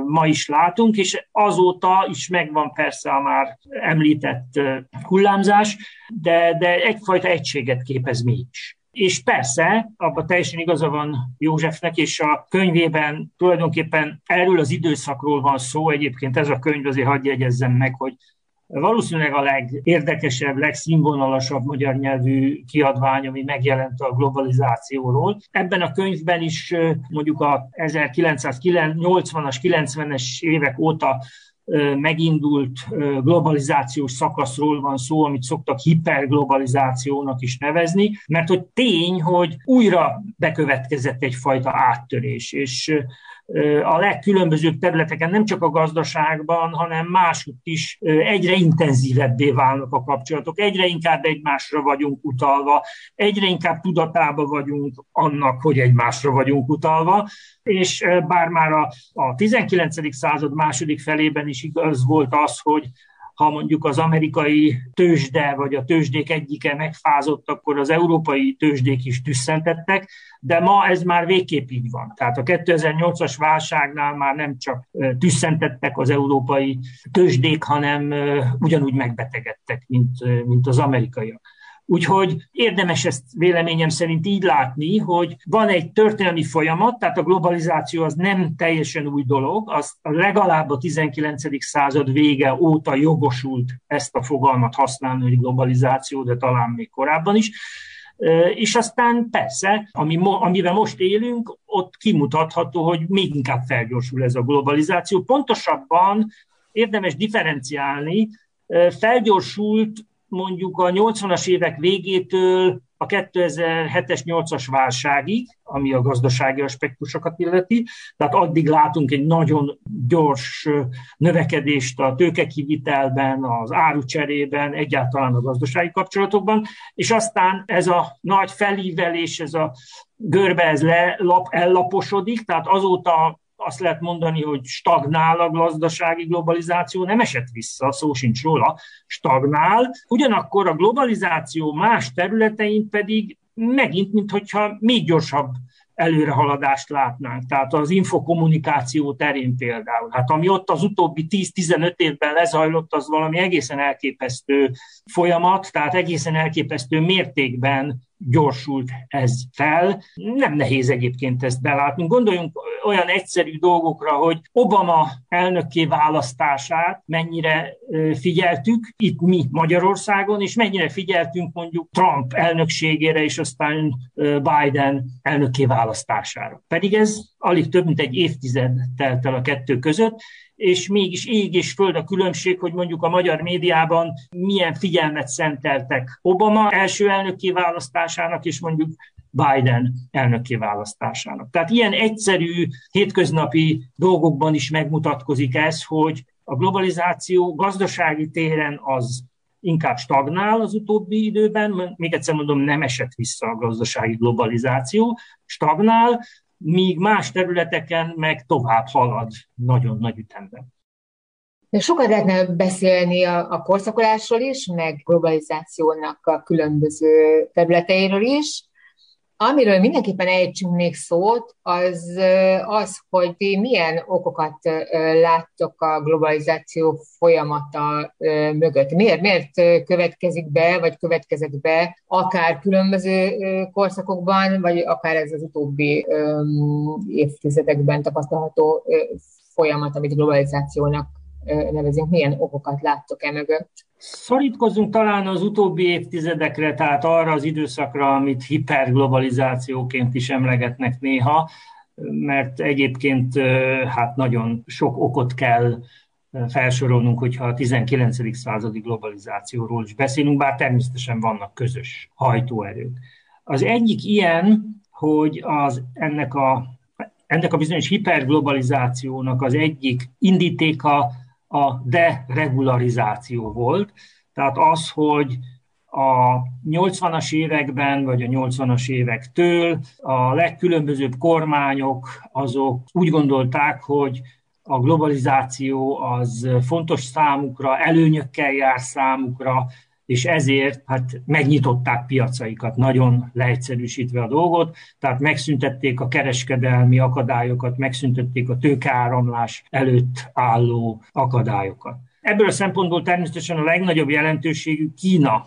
ma is látunk, és azóta is megvan persze a már említett hullámzás, de, de egyfajta egységet képez mégis. És persze, abban teljesen igaza van Józsefnek, és a könyvében tulajdonképpen erről az időszakról van szó. Egyébként ez a könyv azért hagyj jegyezzem meg, hogy valószínűleg a legérdekesebb, legszínvonalasabb magyar nyelvű kiadvány, ami megjelent a globalizációról. Ebben a könyvben is mondjuk a 1980-as, 90-es évek óta megindult globalizációs szakaszról van szó, amit szoktak hiperglobalizációnak is nevezni, mert hogy tény, hogy újra bekövetkezett egyfajta áttörés, és a legkülönbözőbb területeken, nem csak a gazdaságban, hanem máshogy is egyre intenzívebbé válnak a kapcsolatok, egyre inkább egymásra vagyunk utalva, egyre inkább tudatába vagyunk annak, hogy egymásra vagyunk utalva, és bár már a 19. század második felében is igaz volt az, hogy ha mondjuk az amerikai tőzsde vagy a tőzsdék egyike megfázott, akkor az európai tőzsdék is tüsszentettek, de ma ez már végképp így van. Tehát a 2008-as válságnál már nem csak tüsszentettek az európai tőzsdék, hanem ugyanúgy megbetegedtek, mint, mint az amerikaiak. Úgyhogy érdemes ezt véleményem szerint így látni, hogy van egy történelmi folyamat, tehát a globalizáció az nem teljesen új dolog, az legalább a 19. század vége óta jogosult ezt a fogalmat használni, hogy globalizáció, de talán még korábban is. És aztán persze, ami, amivel most élünk, ott kimutatható, hogy még inkább felgyorsul ez a globalizáció. Pontosabban érdemes differenciálni, felgyorsult mondjuk a 80-as évek végétől a 2007-es 8-as válságig, ami a gazdasági aspektusokat illeti, tehát addig látunk egy nagyon gyors növekedést a tőkekivitelben, az árucserében, egyáltalán a gazdasági kapcsolatokban, és aztán ez a nagy felívelés, ez a görbe ez le, lap, ellaposodik, tehát azóta azt lehet mondani, hogy stagnál a gazdasági globalizáció, nem esett vissza, szó sincs róla, stagnál. Ugyanakkor a globalizáció más területein pedig megint, mintha még gyorsabb előrehaladást látnánk. Tehát az infokommunikáció terén például. Hát ami ott az utóbbi 10-15 évben lezajlott, az valami egészen elképesztő folyamat, tehát egészen elképesztő mértékben gyorsult ez fel. Nem nehéz egyébként ezt belátni. Gondoljunk olyan egyszerű dolgokra, hogy Obama elnökké választását mennyire figyeltük itt mi Magyarországon, és mennyire figyeltünk mondjuk Trump elnökségére, és aztán Biden elnökké választására. Pedig ez alig több mint egy évtized telt el a kettő között, és mégis ég és föld a különbség, hogy mondjuk a magyar médiában milyen figyelmet szenteltek Obama első elnöki választásának, és mondjuk Biden elnöki választásának. Tehát ilyen egyszerű, hétköznapi dolgokban is megmutatkozik ez, hogy a globalizáció gazdasági téren az inkább stagnál az utóbbi időben, még egyszer mondom, nem esett vissza a gazdasági globalizáció, stagnál, míg más területeken meg tovább halad nagyon nagy ütemben. Sokat lehetne beszélni a, a korszakolásról is, meg globalizációnak a különböző területeiről is. Amiről mindenképpen ejtsünk még szót, az az, hogy milyen okokat láttok a globalizáció folyamata mögött. Miért, miért következik be, vagy következett be akár különböző korszakokban, vagy akár ez az utóbbi évtizedekben tapasztalható folyamat, amit globalizációnak nevezünk, milyen okokat láttok e mögött? Szorítkozunk talán az utóbbi évtizedekre, tehát arra az időszakra, amit hiperglobalizációként is emlegetnek néha, mert egyébként hát nagyon sok okot kell felsorolnunk, hogyha a 19. századi globalizációról is beszélünk, bár természetesen vannak közös hajtóerők. Az egyik ilyen, hogy az ennek a, ennek a bizonyos hiperglobalizációnak az egyik indítéka a deregularizáció volt, tehát az, hogy a 80-as években, vagy a 80-as évektől a legkülönbözőbb kormányok azok úgy gondolták, hogy a globalizáció az fontos számukra, előnyökkel jár számukra, és ezért hát megnyitották piacaikat, nagyon leegyszerűsítve a dolgot, tehát megszüntették a kereskedelmi akadályokat, megszüntették a tőkeáramlás előtt álló akadályokat. Ebből a szempontból természetesen a legnagyobb jelentőségű Kína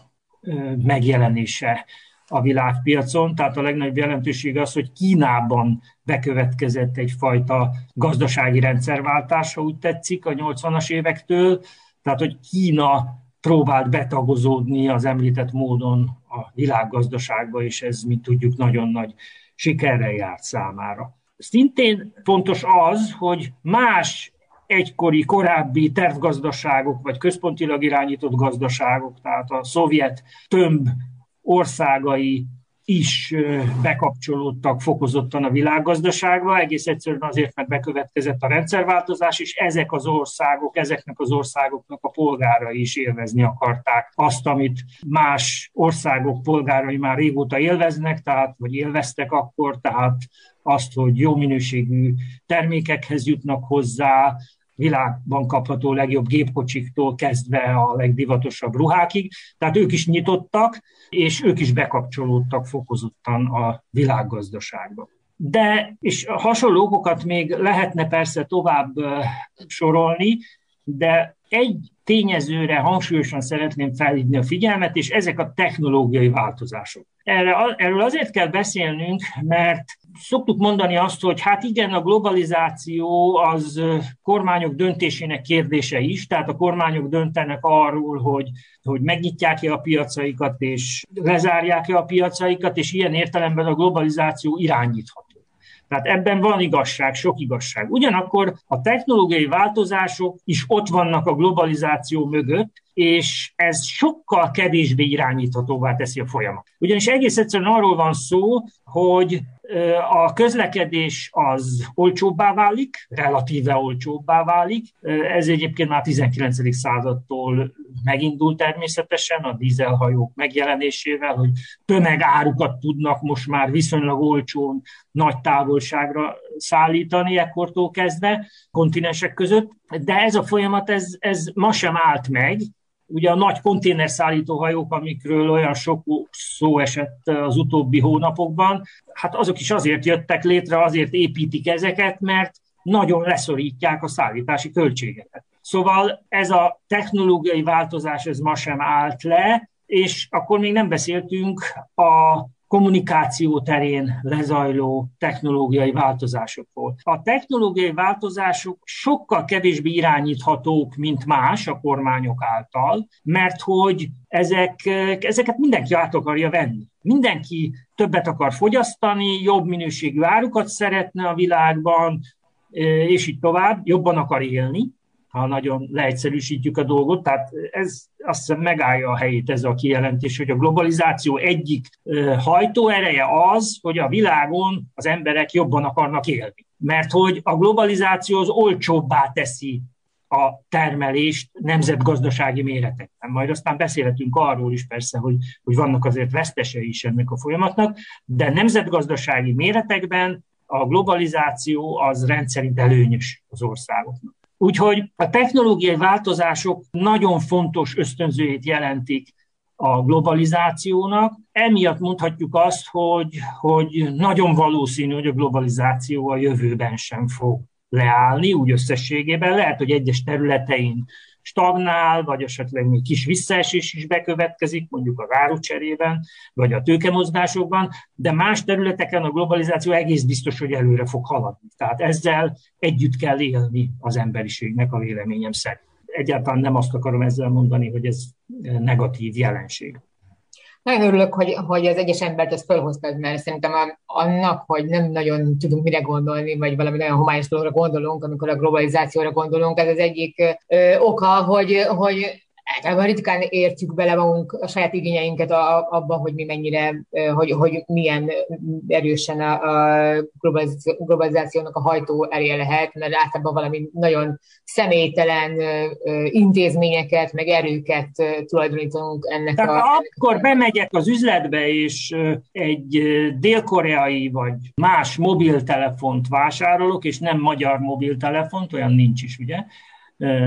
megjelenése a világpiacon, tehát a legnagyobb jelentőség az, hogy Kínában bekövetkezett egyfajta gazdasági rendszerváltás, ha úgy tetszik, a 80-as évektől, tehát hogy Kína próbált betagozódni az említett módon a világgazdaságba, és ez, mint tudjuk, nagyon nagy sikerrel járt számára. Szintén fontos az, hogy más egykori, korábbi tervgazdaságok, vagy központilag irányított gazdaságok, tehát a szovjet tömb országai is bekapcsolódtak fokozottan a világgazdaságba, egész egyszerűen azért, mert bekövetkezett a rendszerváltozás, és ezek az országok, ezeknek az országoknak a polgárai is élvezni akarták azt, amit más országok polgárai már régóta élveznek, tehát, vagy élveztek akkor, tehát azt, hogy jó minőségű termékekhez jutnak hozzá, világban kapható legjobb gépkocsiktól kezdve a legdivatosabb ruhákig. Tehát ők is nyitottak, és ők is bekapcsolódtak fokozottan a világgazdaságba. De, és hasonló okokat még lehetne persze tovább sorolni, de egy tényezőre hangsúlyosan szeretném felhívni a figyelmet, és ezek a technológiai változások. Erre, erről azért kell beszélnünk, mert szoktuk mondani azt, hogy hát igen, a globalizáció az kormányok döntésének kérdése is, tehát a kormányok döntenek arról, hogy, hogy megnyitják-e a piacaikat, és lezárják-e a piacaikat, és ilyen értelemben a globalizáció irányítható. Tehát ebben van igazság, sok igazság. Ugyanakkor a technológiai változások is ott vannak a globalizáció mögött, és ez sokkal kevésbé irányíthatóvá teszi a folyamat. Ugyanis egész egyszerűen arról van szó, hogy a közlekedés az olcsóbbá válik, relatíve olcsóbbá válik. Ez egyébként már 19. századtól megindult természetesen a dízelhajók megjelenésével, hogy tömegárukat tudnak most már viszonylag olcsón nagy távolságra szállítani ekkortól kezdve kontinensek között, de ez a folyamat ez, ez ma sem állt meg, Ugye a nagy konténerszállító hajók, amikről olyan sok szó esett az utóbbi hónapokban, hát azok is azért jöttek létre, azért építik ezeket, mert nagyon leszorítják a szállítási költségeket. Szóval ez a technológiai változás, ez ma sem állt le, és akkor még nem beszéltünk a kommunikáció terén lezajló technológiai változásokról. A technológiai változások sokkal kevésbé irányíthatók, mint más a kormányok által, mert hogy ezek, ezeket mindenki át akarja venni. Mindenki többet akar fogyasztani, jobb minőségű árukat szeretne a világban, és így tovább, jobban akar élni, ha nagyon leegyszerűsítjük a dolgot. Tehát ez azt hiszem megállja a helyét ez a kijelentés, hogy a globalizáció egyik hajtóereje az, hogy a világon az emberek jobban akarnak élni. Mert hogy a globalizáció az olcsóbbá teszi a termelést nemzetgazdasági méretekben. Majd aztán beszélhetünk arról is persze, hogy, hogy vannak azért vesztesei is ennek a folyamatnak, de nemzetgazdasági méretekben a globalizáció az rendszerint előnyös az országoknak. Úgyhogy a technológiai változások nagyon fontos ösztönzőjét jelentik a globalizációnak. Emiatt mondhatjuk azt, hogy, hogy nagyon valószínű, hogy a globalizáció a jövőben sem fog leállni, úgy összességében. Lehet, hogy egyes területein stagnál, vagy esetleg még kis visszaesés is bekövetkezik, mondjuk a árucserében, vagy a tőkemozdásokban, de más területeken a globalizáció egész biztos, hogy előre fog haladni. Tehát ezzel együtt kell élni az emberiségnek a véleményem szerint. Egyáltalán nem azt akarom ezzel mondani, hogy ez negatív jelenség. Nagyon örülök, hogy, hogy az egyes embert ezt felhoztad, mert szerintem annak, hogy nem nagyon tudunk mire gondolni, vagy valami nagyon homályos dologra gondolunk, amikor a globalizációra gondolunk, ez az egyik ö, oka, hogy, hogy ritkán értjük bele magunk a saját igényeinket abban, hogy mi mennyire, hogy, hogy milyen erősen a globalizációnak a hajtó elé lehet, mert általában valami nagyon személytelen intézményeket, meg erőket tulajdonítunk ennek Tehát a... akkor bemegyek az üzletbe, és egy dél-koreai vagy más mobiltelefont vásárolok, és nem magyar mobiltelefont, olyan nincs is, ugye,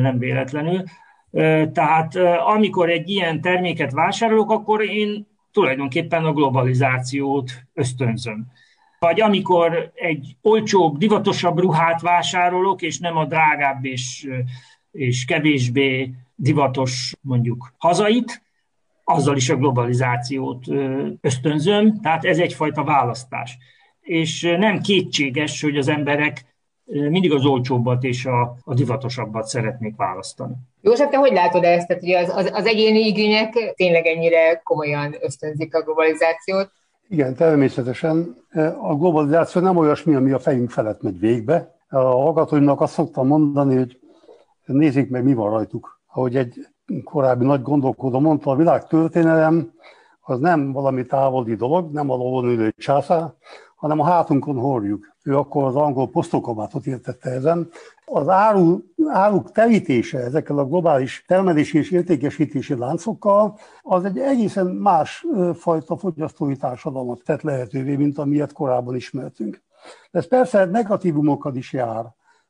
nem véletlenül, tehát amikor egy ilyen terméket vásárolok, akkor én tulajdonképpen a globalizációt ösztönzöm. Vagy amikor egy olcsóbb, divatosabb ruhát vásárolok, és nem a drágább és, és kevésbé divatos mondjuk hazait, azzal is a globalizációt ösztönzöm, tehát ez egyfajta választás. És nem kétséges, hogy az emberek mindig az olcsóbbat és a, a divatosabbat szeretnék választani. József, te hogy látod ezt? Tehát, hogy az, az, az egyéni igények tényleg ennyire komolyan ösztönzik a globalizációt? Igen, természetesen. A globalizáció nem olyasmi, ami a fejünk felett megy végbe. A hallgatóimnak azt szoktam mondani, hogy nézzék meg, mi van rajtuk. Ahogy egy korábbi nagy gondolkodó mondta, a világ történelem az nem valami távoli dolog, nem a lovon ülő császár, hanem a hátunkon hordjuk. Ő akkor az angol posztokabátot értette ezen. Az áru, áruk terítése ezekkel a globális termelési és értékesítési láncokkal, az egy egészen más fajta fogyasztói társadalmat tett lehetővé, mint amilyet korábban ismertünk. De ez persze negatívumokkal is jár,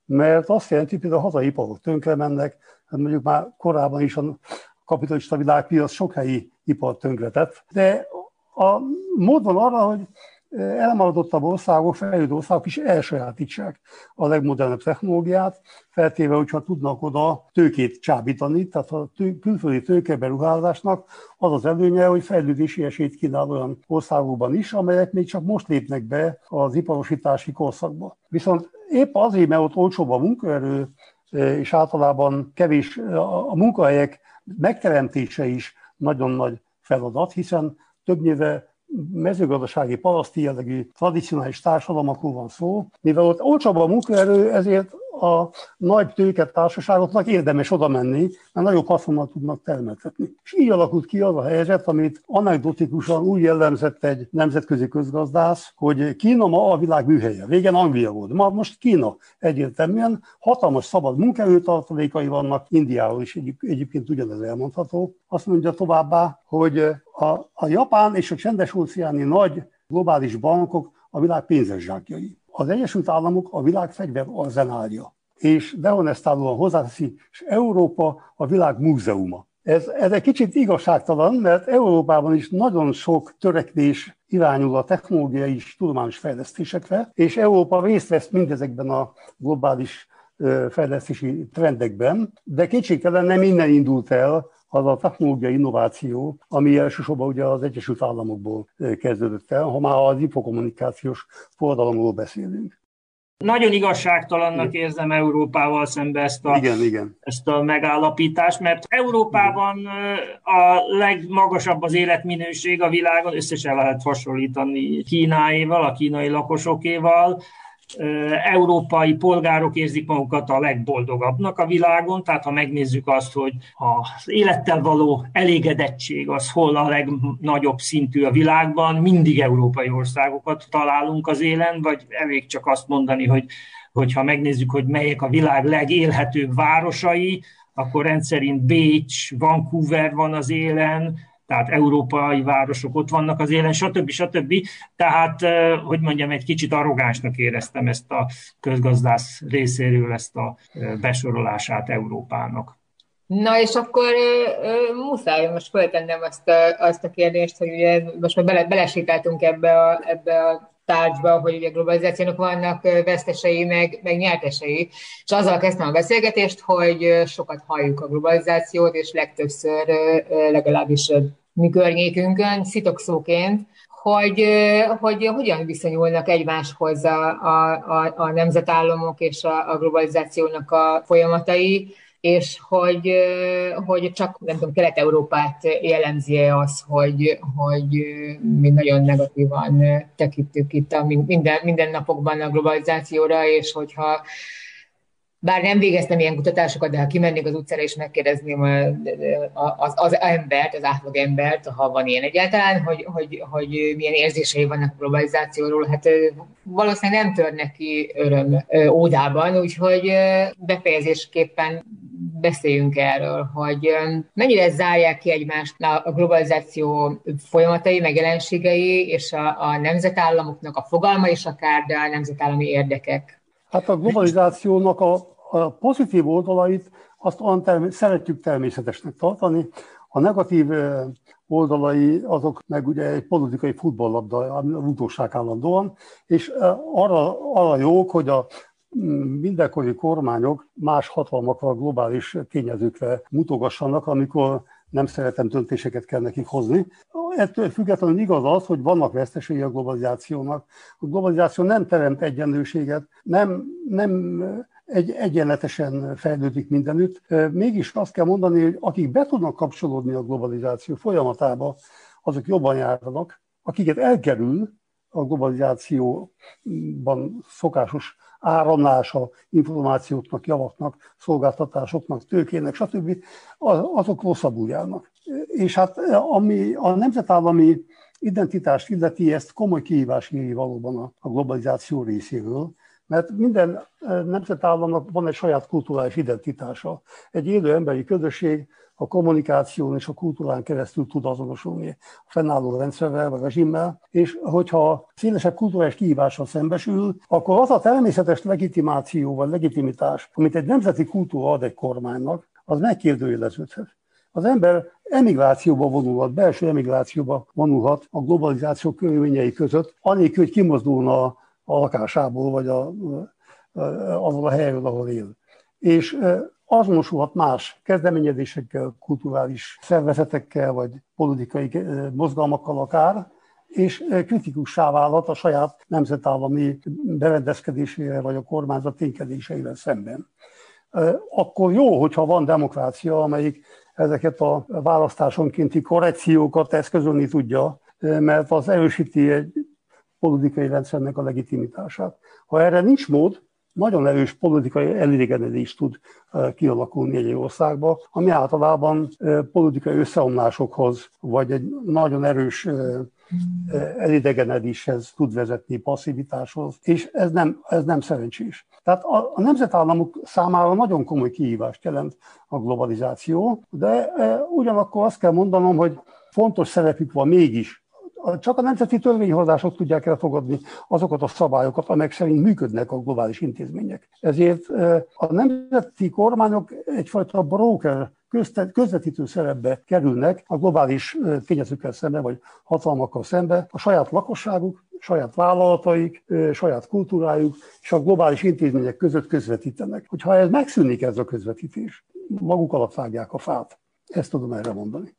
mert azt jelenti, hogy a hazai iparok tönkre mennek, hát mondjuk már korábban is a kapitalista világpiac sok helyi ipart tönkretett, de a mód van arra, hogy elmaradottabb országok, fejlődő országok is elsajátítsák a legmodernebb technológiát, feltéve, hogyha tudnak oda tőkét csábítani, tehát a tő, külföldi tőkeberuházásnak az az előnye, hogy fejlődési esélyt kínál olyan országokban is, amelyek még csak most lépnek be az iparosítási korszakba. Viszont épp azért, mert ott olcsóbb a munkaerő, és általában kevés a munkahelyek megteremtése is nagyon nagy feladat, hiszen többnyire mezőgazdasági paraszti jellegű tradicionális társadalmakról van szó, mivel ott olcsóbb a munkaerő, ezért a nagy tőket társaságoknak érdemes oda menni, mert nagyobb haszonnal tudnak termeltetni. És így alakult ki az a helyzet, amit anekdotikusan úgy jellemzett egy nemzetközi közgazdász, hogy Kína ma a világ műhelye. Régen Anglia volt, ma most Kína egyértelműen hatalmas szabad munkaerőtartalékai vannak, Indiáról is egy, egyébként ugyanez elmondható. Azt mondja továbbá, hogy a, a japán és a csendes óceáni nagy globális bankok a világ pénzes zsákjai az Egyesült Államok a világ fegyverarzenálja, és dehonestálóan hozzáteszi, és Európa a világ múzeuma. Ez, ez egy kicsit igazságtalan, mert Európában is nagyon sok törekvés irányul a technológiai és tudományos fejlesztésekre, és Európa részt vesz mindezekben a globális fejlesztési trendekben, de kétségtelen nem innen indult el az a technológiai innováció, ami elsősorban ugye az Egyesült Államokból kezdődött el, ha már az infokommunikációs forradalomról beszélünk. Nagyon igazságtalannak érzem Európával szembe ezt a, igen, igen. ezt a megállapítást, mert Európában igen. a legmagasabb az életminőség a világon, összesen lehet hasonlítani Kínáéval, a kínai lakosokéval, európai polgárok érzik magukat a legboldogabbnak a világon, tehát ha megnézzük azt, hogy az élettel való elégedettség az hol a legnagyobb szintű a világban, mindig európai országokat találunk az élen, vagy elég csak azt mondani, hogy hogyha megnézzük, hogy melyek a világ legélhetőbb városai, akkor rendszerint Bécs, Vancouver van az élen, tehát európai városok ott vannak az élen, stb. stb. Tehát, hogy mondjam, egy kicsit arrogánsnak éreztem ezt a közgazdász részéről ezt a besorolását Európának. Na és akkor uh, muszáj most föltennem azt a, azt a kérdést, hogy ugye most már bele, belesétáltunk ebbe a, ebbe a tárgyba, hogy ugye globalizációnak vannak vesztesei, meg, meg nyertesei. És azzal kezdtem a beszélgetést, hogy sokat halljuk a globalizációt, és legtöbbször legalábbis mi környékünkön, szitokszóként, hogy, hogy hogyan viszonyulnak egymáshoz a, a, a, a nemzetállamok és a, a globalizációnak a folyamatai, és hogy, hogy csak nem tudom, Kelet-Európát jellemzi az, hogy, hogy mi nagyon negatívan tekintünk itt a minden, minden napokban a globalizációra, és hogyha bár nem végeztem ilyen kutatásokat, de ha kimennék az utcára és megkérdezném az, az embert, az átlag embert, ha van ilyen egyáltalán, hogy, hogy, hogy milyen érzései vannak a globalizációról, hát valószínűleg nem törnek ki öröm ódában, úgyhogy befejezésképpen beszéljünk erről, hogy mennyire zárják ki egymást a globalizáció folyamatai, megjelenségei, és a, a nemzetállamoknak a fogalma is akár, de a nemzetállami érdekek. Hát a globalizációnak a, a pozitív oldalait azt olyan term- szeretjük természetesnek tartani, a negatív oldalai azok meg ugye egy politikai futballlabda, a utolság állandóan, és arra, arra jók, hogy a mindenkori kormányok más hatalmakra, globális tényezőkre mutogassanak, amikor nem szeretem döntéseket kell nekik hozni. Ettől függetlenül igaz az, hogy vannak vesztesei a globalizációnak. A globalizáció nem teremt egyenlőséget, nem, nem egy, egyenletesen fejlődik mindenütt. Mégis azt kell mondani, hogy akik be tudnak kapcsolódni a globalizáció folyamatába, azok jobban járnak. Akiket elkerül a globalizációban szokásos áramlása információknak, javaknak, szolgáltatásoknak, tőkének, stb., azok rosszabbul járnak. És hát ami a nemzetállami identitást illeti, ezt komoly kihívás éri valóban a globalizáció részéről, mert minden nemzetállamnak van egy saját kulturális identitása. Egy élő emberi közösség a kommunikáción és a kultúrán keresztül tud azonosulni a fennálló rendszerrel vagy rezsimmel, és hogyha szélesebb kulturális kihívással szembesül, akkor az a természetes legitimáció vagy legitimitás, amit egy nemzeti kultúra ad egy kormánynak, az megkérdőjeleződhet. Az ember emigrációba vonulhat, belső emigrációba vonulhat a globalizáció körülményei között, anélkül, hogy kimozdulna a lakásából, vagy a, azon a helyről, ahol él. És azonosulhat más kezdeményezésekkel, kulturális szervezetekkel, vagy politikai eh, mozgalmakkal akár, és eh, kritikussá válhat a saját nemzetállami berendezkedésére, vagy a kormányzat ténykedéseivel szemben. Eh, akkor jó, hogyha van demokrácia, amelyik ezeket a választásonkénti korrekciókat eszközölni tudja, mert az erősíti egy politikai rendszernek a legitimitását. Ha erre nincs mód, nagyon erős politikai elégedés tud kialakulni egy országba, ami általában politikai összeomlásokhoz, vagy egy nagyon erős elidegenedéshez tud vezetni, passzivitáshoz, és ez nem, ez nem szerencsés. Tehát a, a nemzetállamok számára nagyon komoly kihívást jelent a globalizáció, de ugyanakkor azt kell mondanom, hogy fontos szerepük van mégis csak a nemzeti törvényhozások tudják elfogadni azokat a szabályokat, amelyek szerint működnek a globális intézmények. Ezért a nemzeti kormányok egyfajta broker közvetítő szerepbe kerülnek a globális tényezőkkel szembe, vagy hatalmakkal szembe, a saját lakosságuk, saját vállalataik, saját kultúrájuk és a globális intézmények között közvetítenek. Hogyha ez megszűnik ez a közvetítés, maguk alatt vágják a fát. Ezt tudom erre mondani.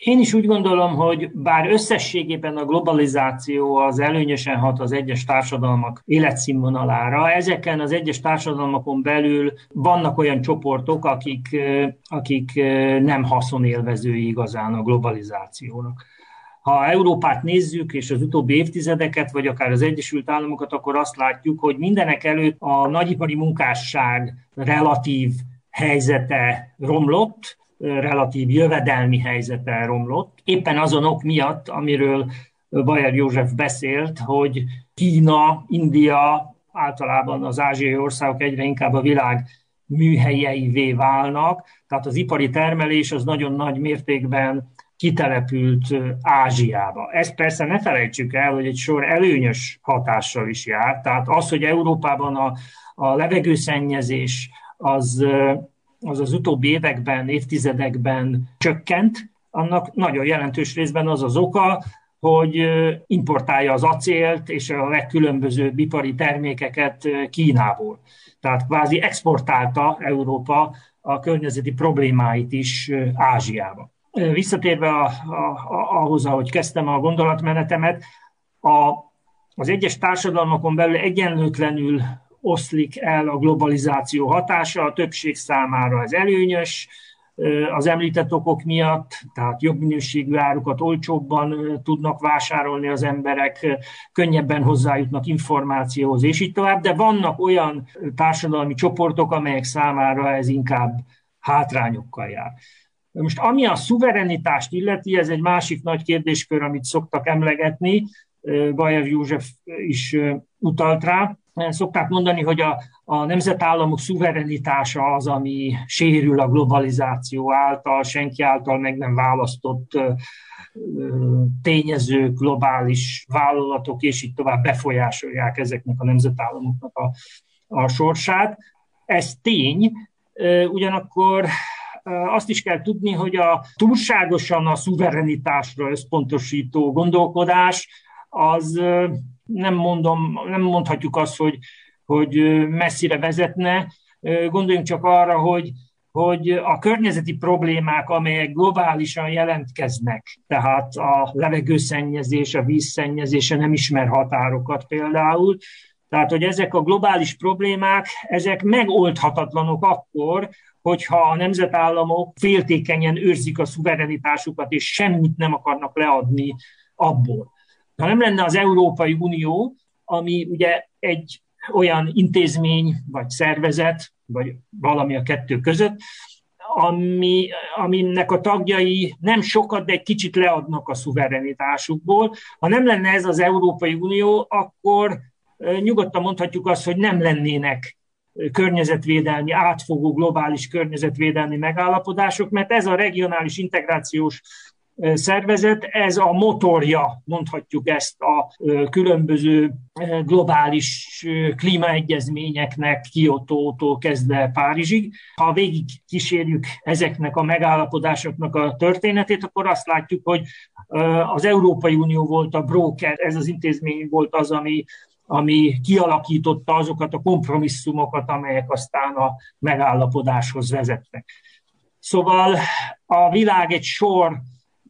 Én is úgy gondolom, hogy bár összességében a globalizáció az előnyösen hat az egyes társadalmak életszínvonalára, ezeken az egyes társadalmakon belül vannak olyan csoportok, akik, akik nem haszonélvezői igazán a globalizációnak. Ha Európát nézzük, és az utóbbi évtizedeket, vagy akár az Egyesült Államokat, akkor azt látjuk, hogy mindenek előtt a nagyipari munkásság relatív helyzete romlott, relatív jövedelmi helyzete romlott. Éppen azon ok miatt, amiről Bayer József beszélt, hogy Kína, India, általában az ázsiai országok egyre inkább a világ műhelyeivé válnak, tehát az ipari termelés az nagyon nagy mértékben kitelepült Ázsiába. Ezt persze ne felejtsük el, hogy egy sor előnyös hatással is jár. Tehát az, hogy Európában a, a levegőszennyezés az az az utóbbi években, évtizedekben csökkent, annak nagyon jelentős részben az az oka, hogy importálja az acélt és a legkülönbözőbb ipari termékeket Kínából. Tehát kvázi exportálta Európa a környezeti problémáit is Ázsiába. Visszatérve a, a, ahhoz, ahogy kezdtem a gondolatmenetemet, a, az egyes társadalmakon belül egyenlőtlenül oszlik el a globalizáció hatása, a többség számára ez előnyös, az említett okok miatt, tehát jobb minőségű árukat olcsóbban tudnak vásárolni az emberek, könnyebben hozzájutnak információhoz, és így tovább, de vannak olyan társadalmi csoportok, amelyek számára ez inkább hátrányokkal jár. Most ami a szuverenitást illeti, ez egy másik nagy kérdéskör, amit szoktak emlegetni, Bajer József is utalt rá. Szokták mondani, hogy a, a nemzetállamok szuverenitása az, ami sérül a globalizáció által, senki által meg nem választott tényezők, globális vállalatok, és így tovább befolyásolják ezeknek a nemzetállamoknak a, a sorsát. Ez tény, ugyanakkor azt is kell tudni, hogy a túlságosan a szuverenitásra összpontosító gondolkodás az nem, mondom, nem mondhatjuk azt, hogy, hogy messzire vezetne. Gondoljunk csak arra, hogy, hogy a környezeti problémák, amelyek globálisan jelentkeznek, tehát a levegőszennyezés, a vízszennyezése nem ismer határokat például, tehát, hogy ezek a globális problémák, ezek megoldhatatlanok akkor, hogyha a nemzetállamok féltékenyen őrzik a szuverenitásukat, és semmit nem akarnak leadni abból. Ha nem lenne az Európai Unió, ami ugye egy olyan intézmény, vagy szervezet, vagy valami a kettő között, ami, aminek a tagjai nem sokat, de egy kicsit leadnak a szuverenitásukból. Ha nem lenne ez az Európai Unió, akkor nyugodtan mondhatjuk azt, hogy nem lennének környezetvédelmi, átfogó globális környezetvédelmi megállapodások, mert ez a regionális integrációs szervezet, ez a motorja, mondhatjuk ezt a különböző globális klímaegyezményeknek Kiotótól kezdve Párizsig. Ha végig kísérjük ezeknek a megállapodásoknak a történetét, akkor azt látjuk, hogy az Európai Unió volt a broker, ez az intézmény volt az, ami ami kialakította azokat a kompromisszumokat, amelyek aztán a megállapodáshoz vezettek. Szóval a világ egy sor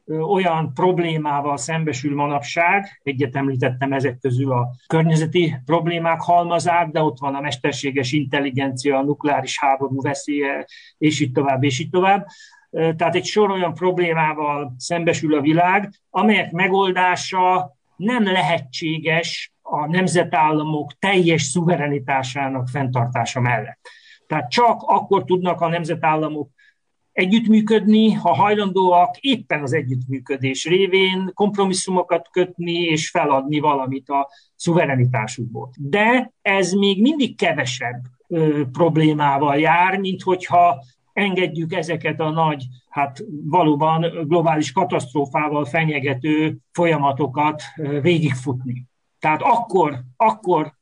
olyan problémával szembesül manapság, egyet említettem ezek közül a környezeti problémák halmazát, de ott van a mesterséges intelligencia, a nukleáris háború veszélye, és így tovább, és így tovább. Tehát egy sor olyan problémával szembesül a világ, amelyek megoldása nem lehetséges a nemzetállamok teljes szuverenitásának fenntartása mellett. Tehát csak akkor tudnak a nemzetállamok együttműködni, ha hajlandóak éppen az együttműködés révén kompromisszumokat kötni és feladni valamit a szuverenitásukból. De ez még mindig kevesebb ö, problémával jár, mint hogyha engedjük ezeket a nagy, hát valóban globális katasztrófával fenyegető folyamatokat végigfutni. Tehát akkor, akkor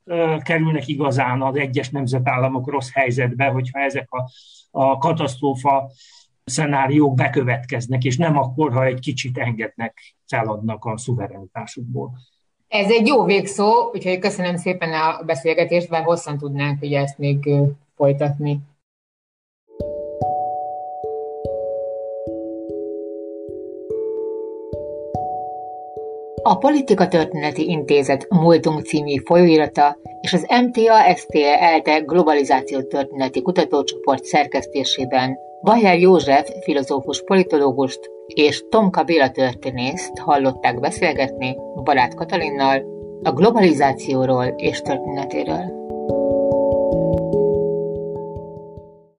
kerülnek igazán az egyes nemzetállamok rossz helyzetbe, hogyha ezek a, a katasztrófa szenáriók bekövetkeznek, és nem akkor, ha egy kicsit engednek, feladnak a szuverenitásukból. Ez egy jó végszó, úgyhogy köszönöm szépen a beszélgetést, bár hosszan tudnánk ugye ezt még folytatni. A Politika Történeti Intézet Múltunk című folyóirata és az MTA-STE ELTE Globalizáció Történeti Kutatócsoport szerkesztésében Bajer József filozófus politológust és Tomka Béla történészt hallották beszélgetni Barát Katalinnal a globalizációról és történetéről.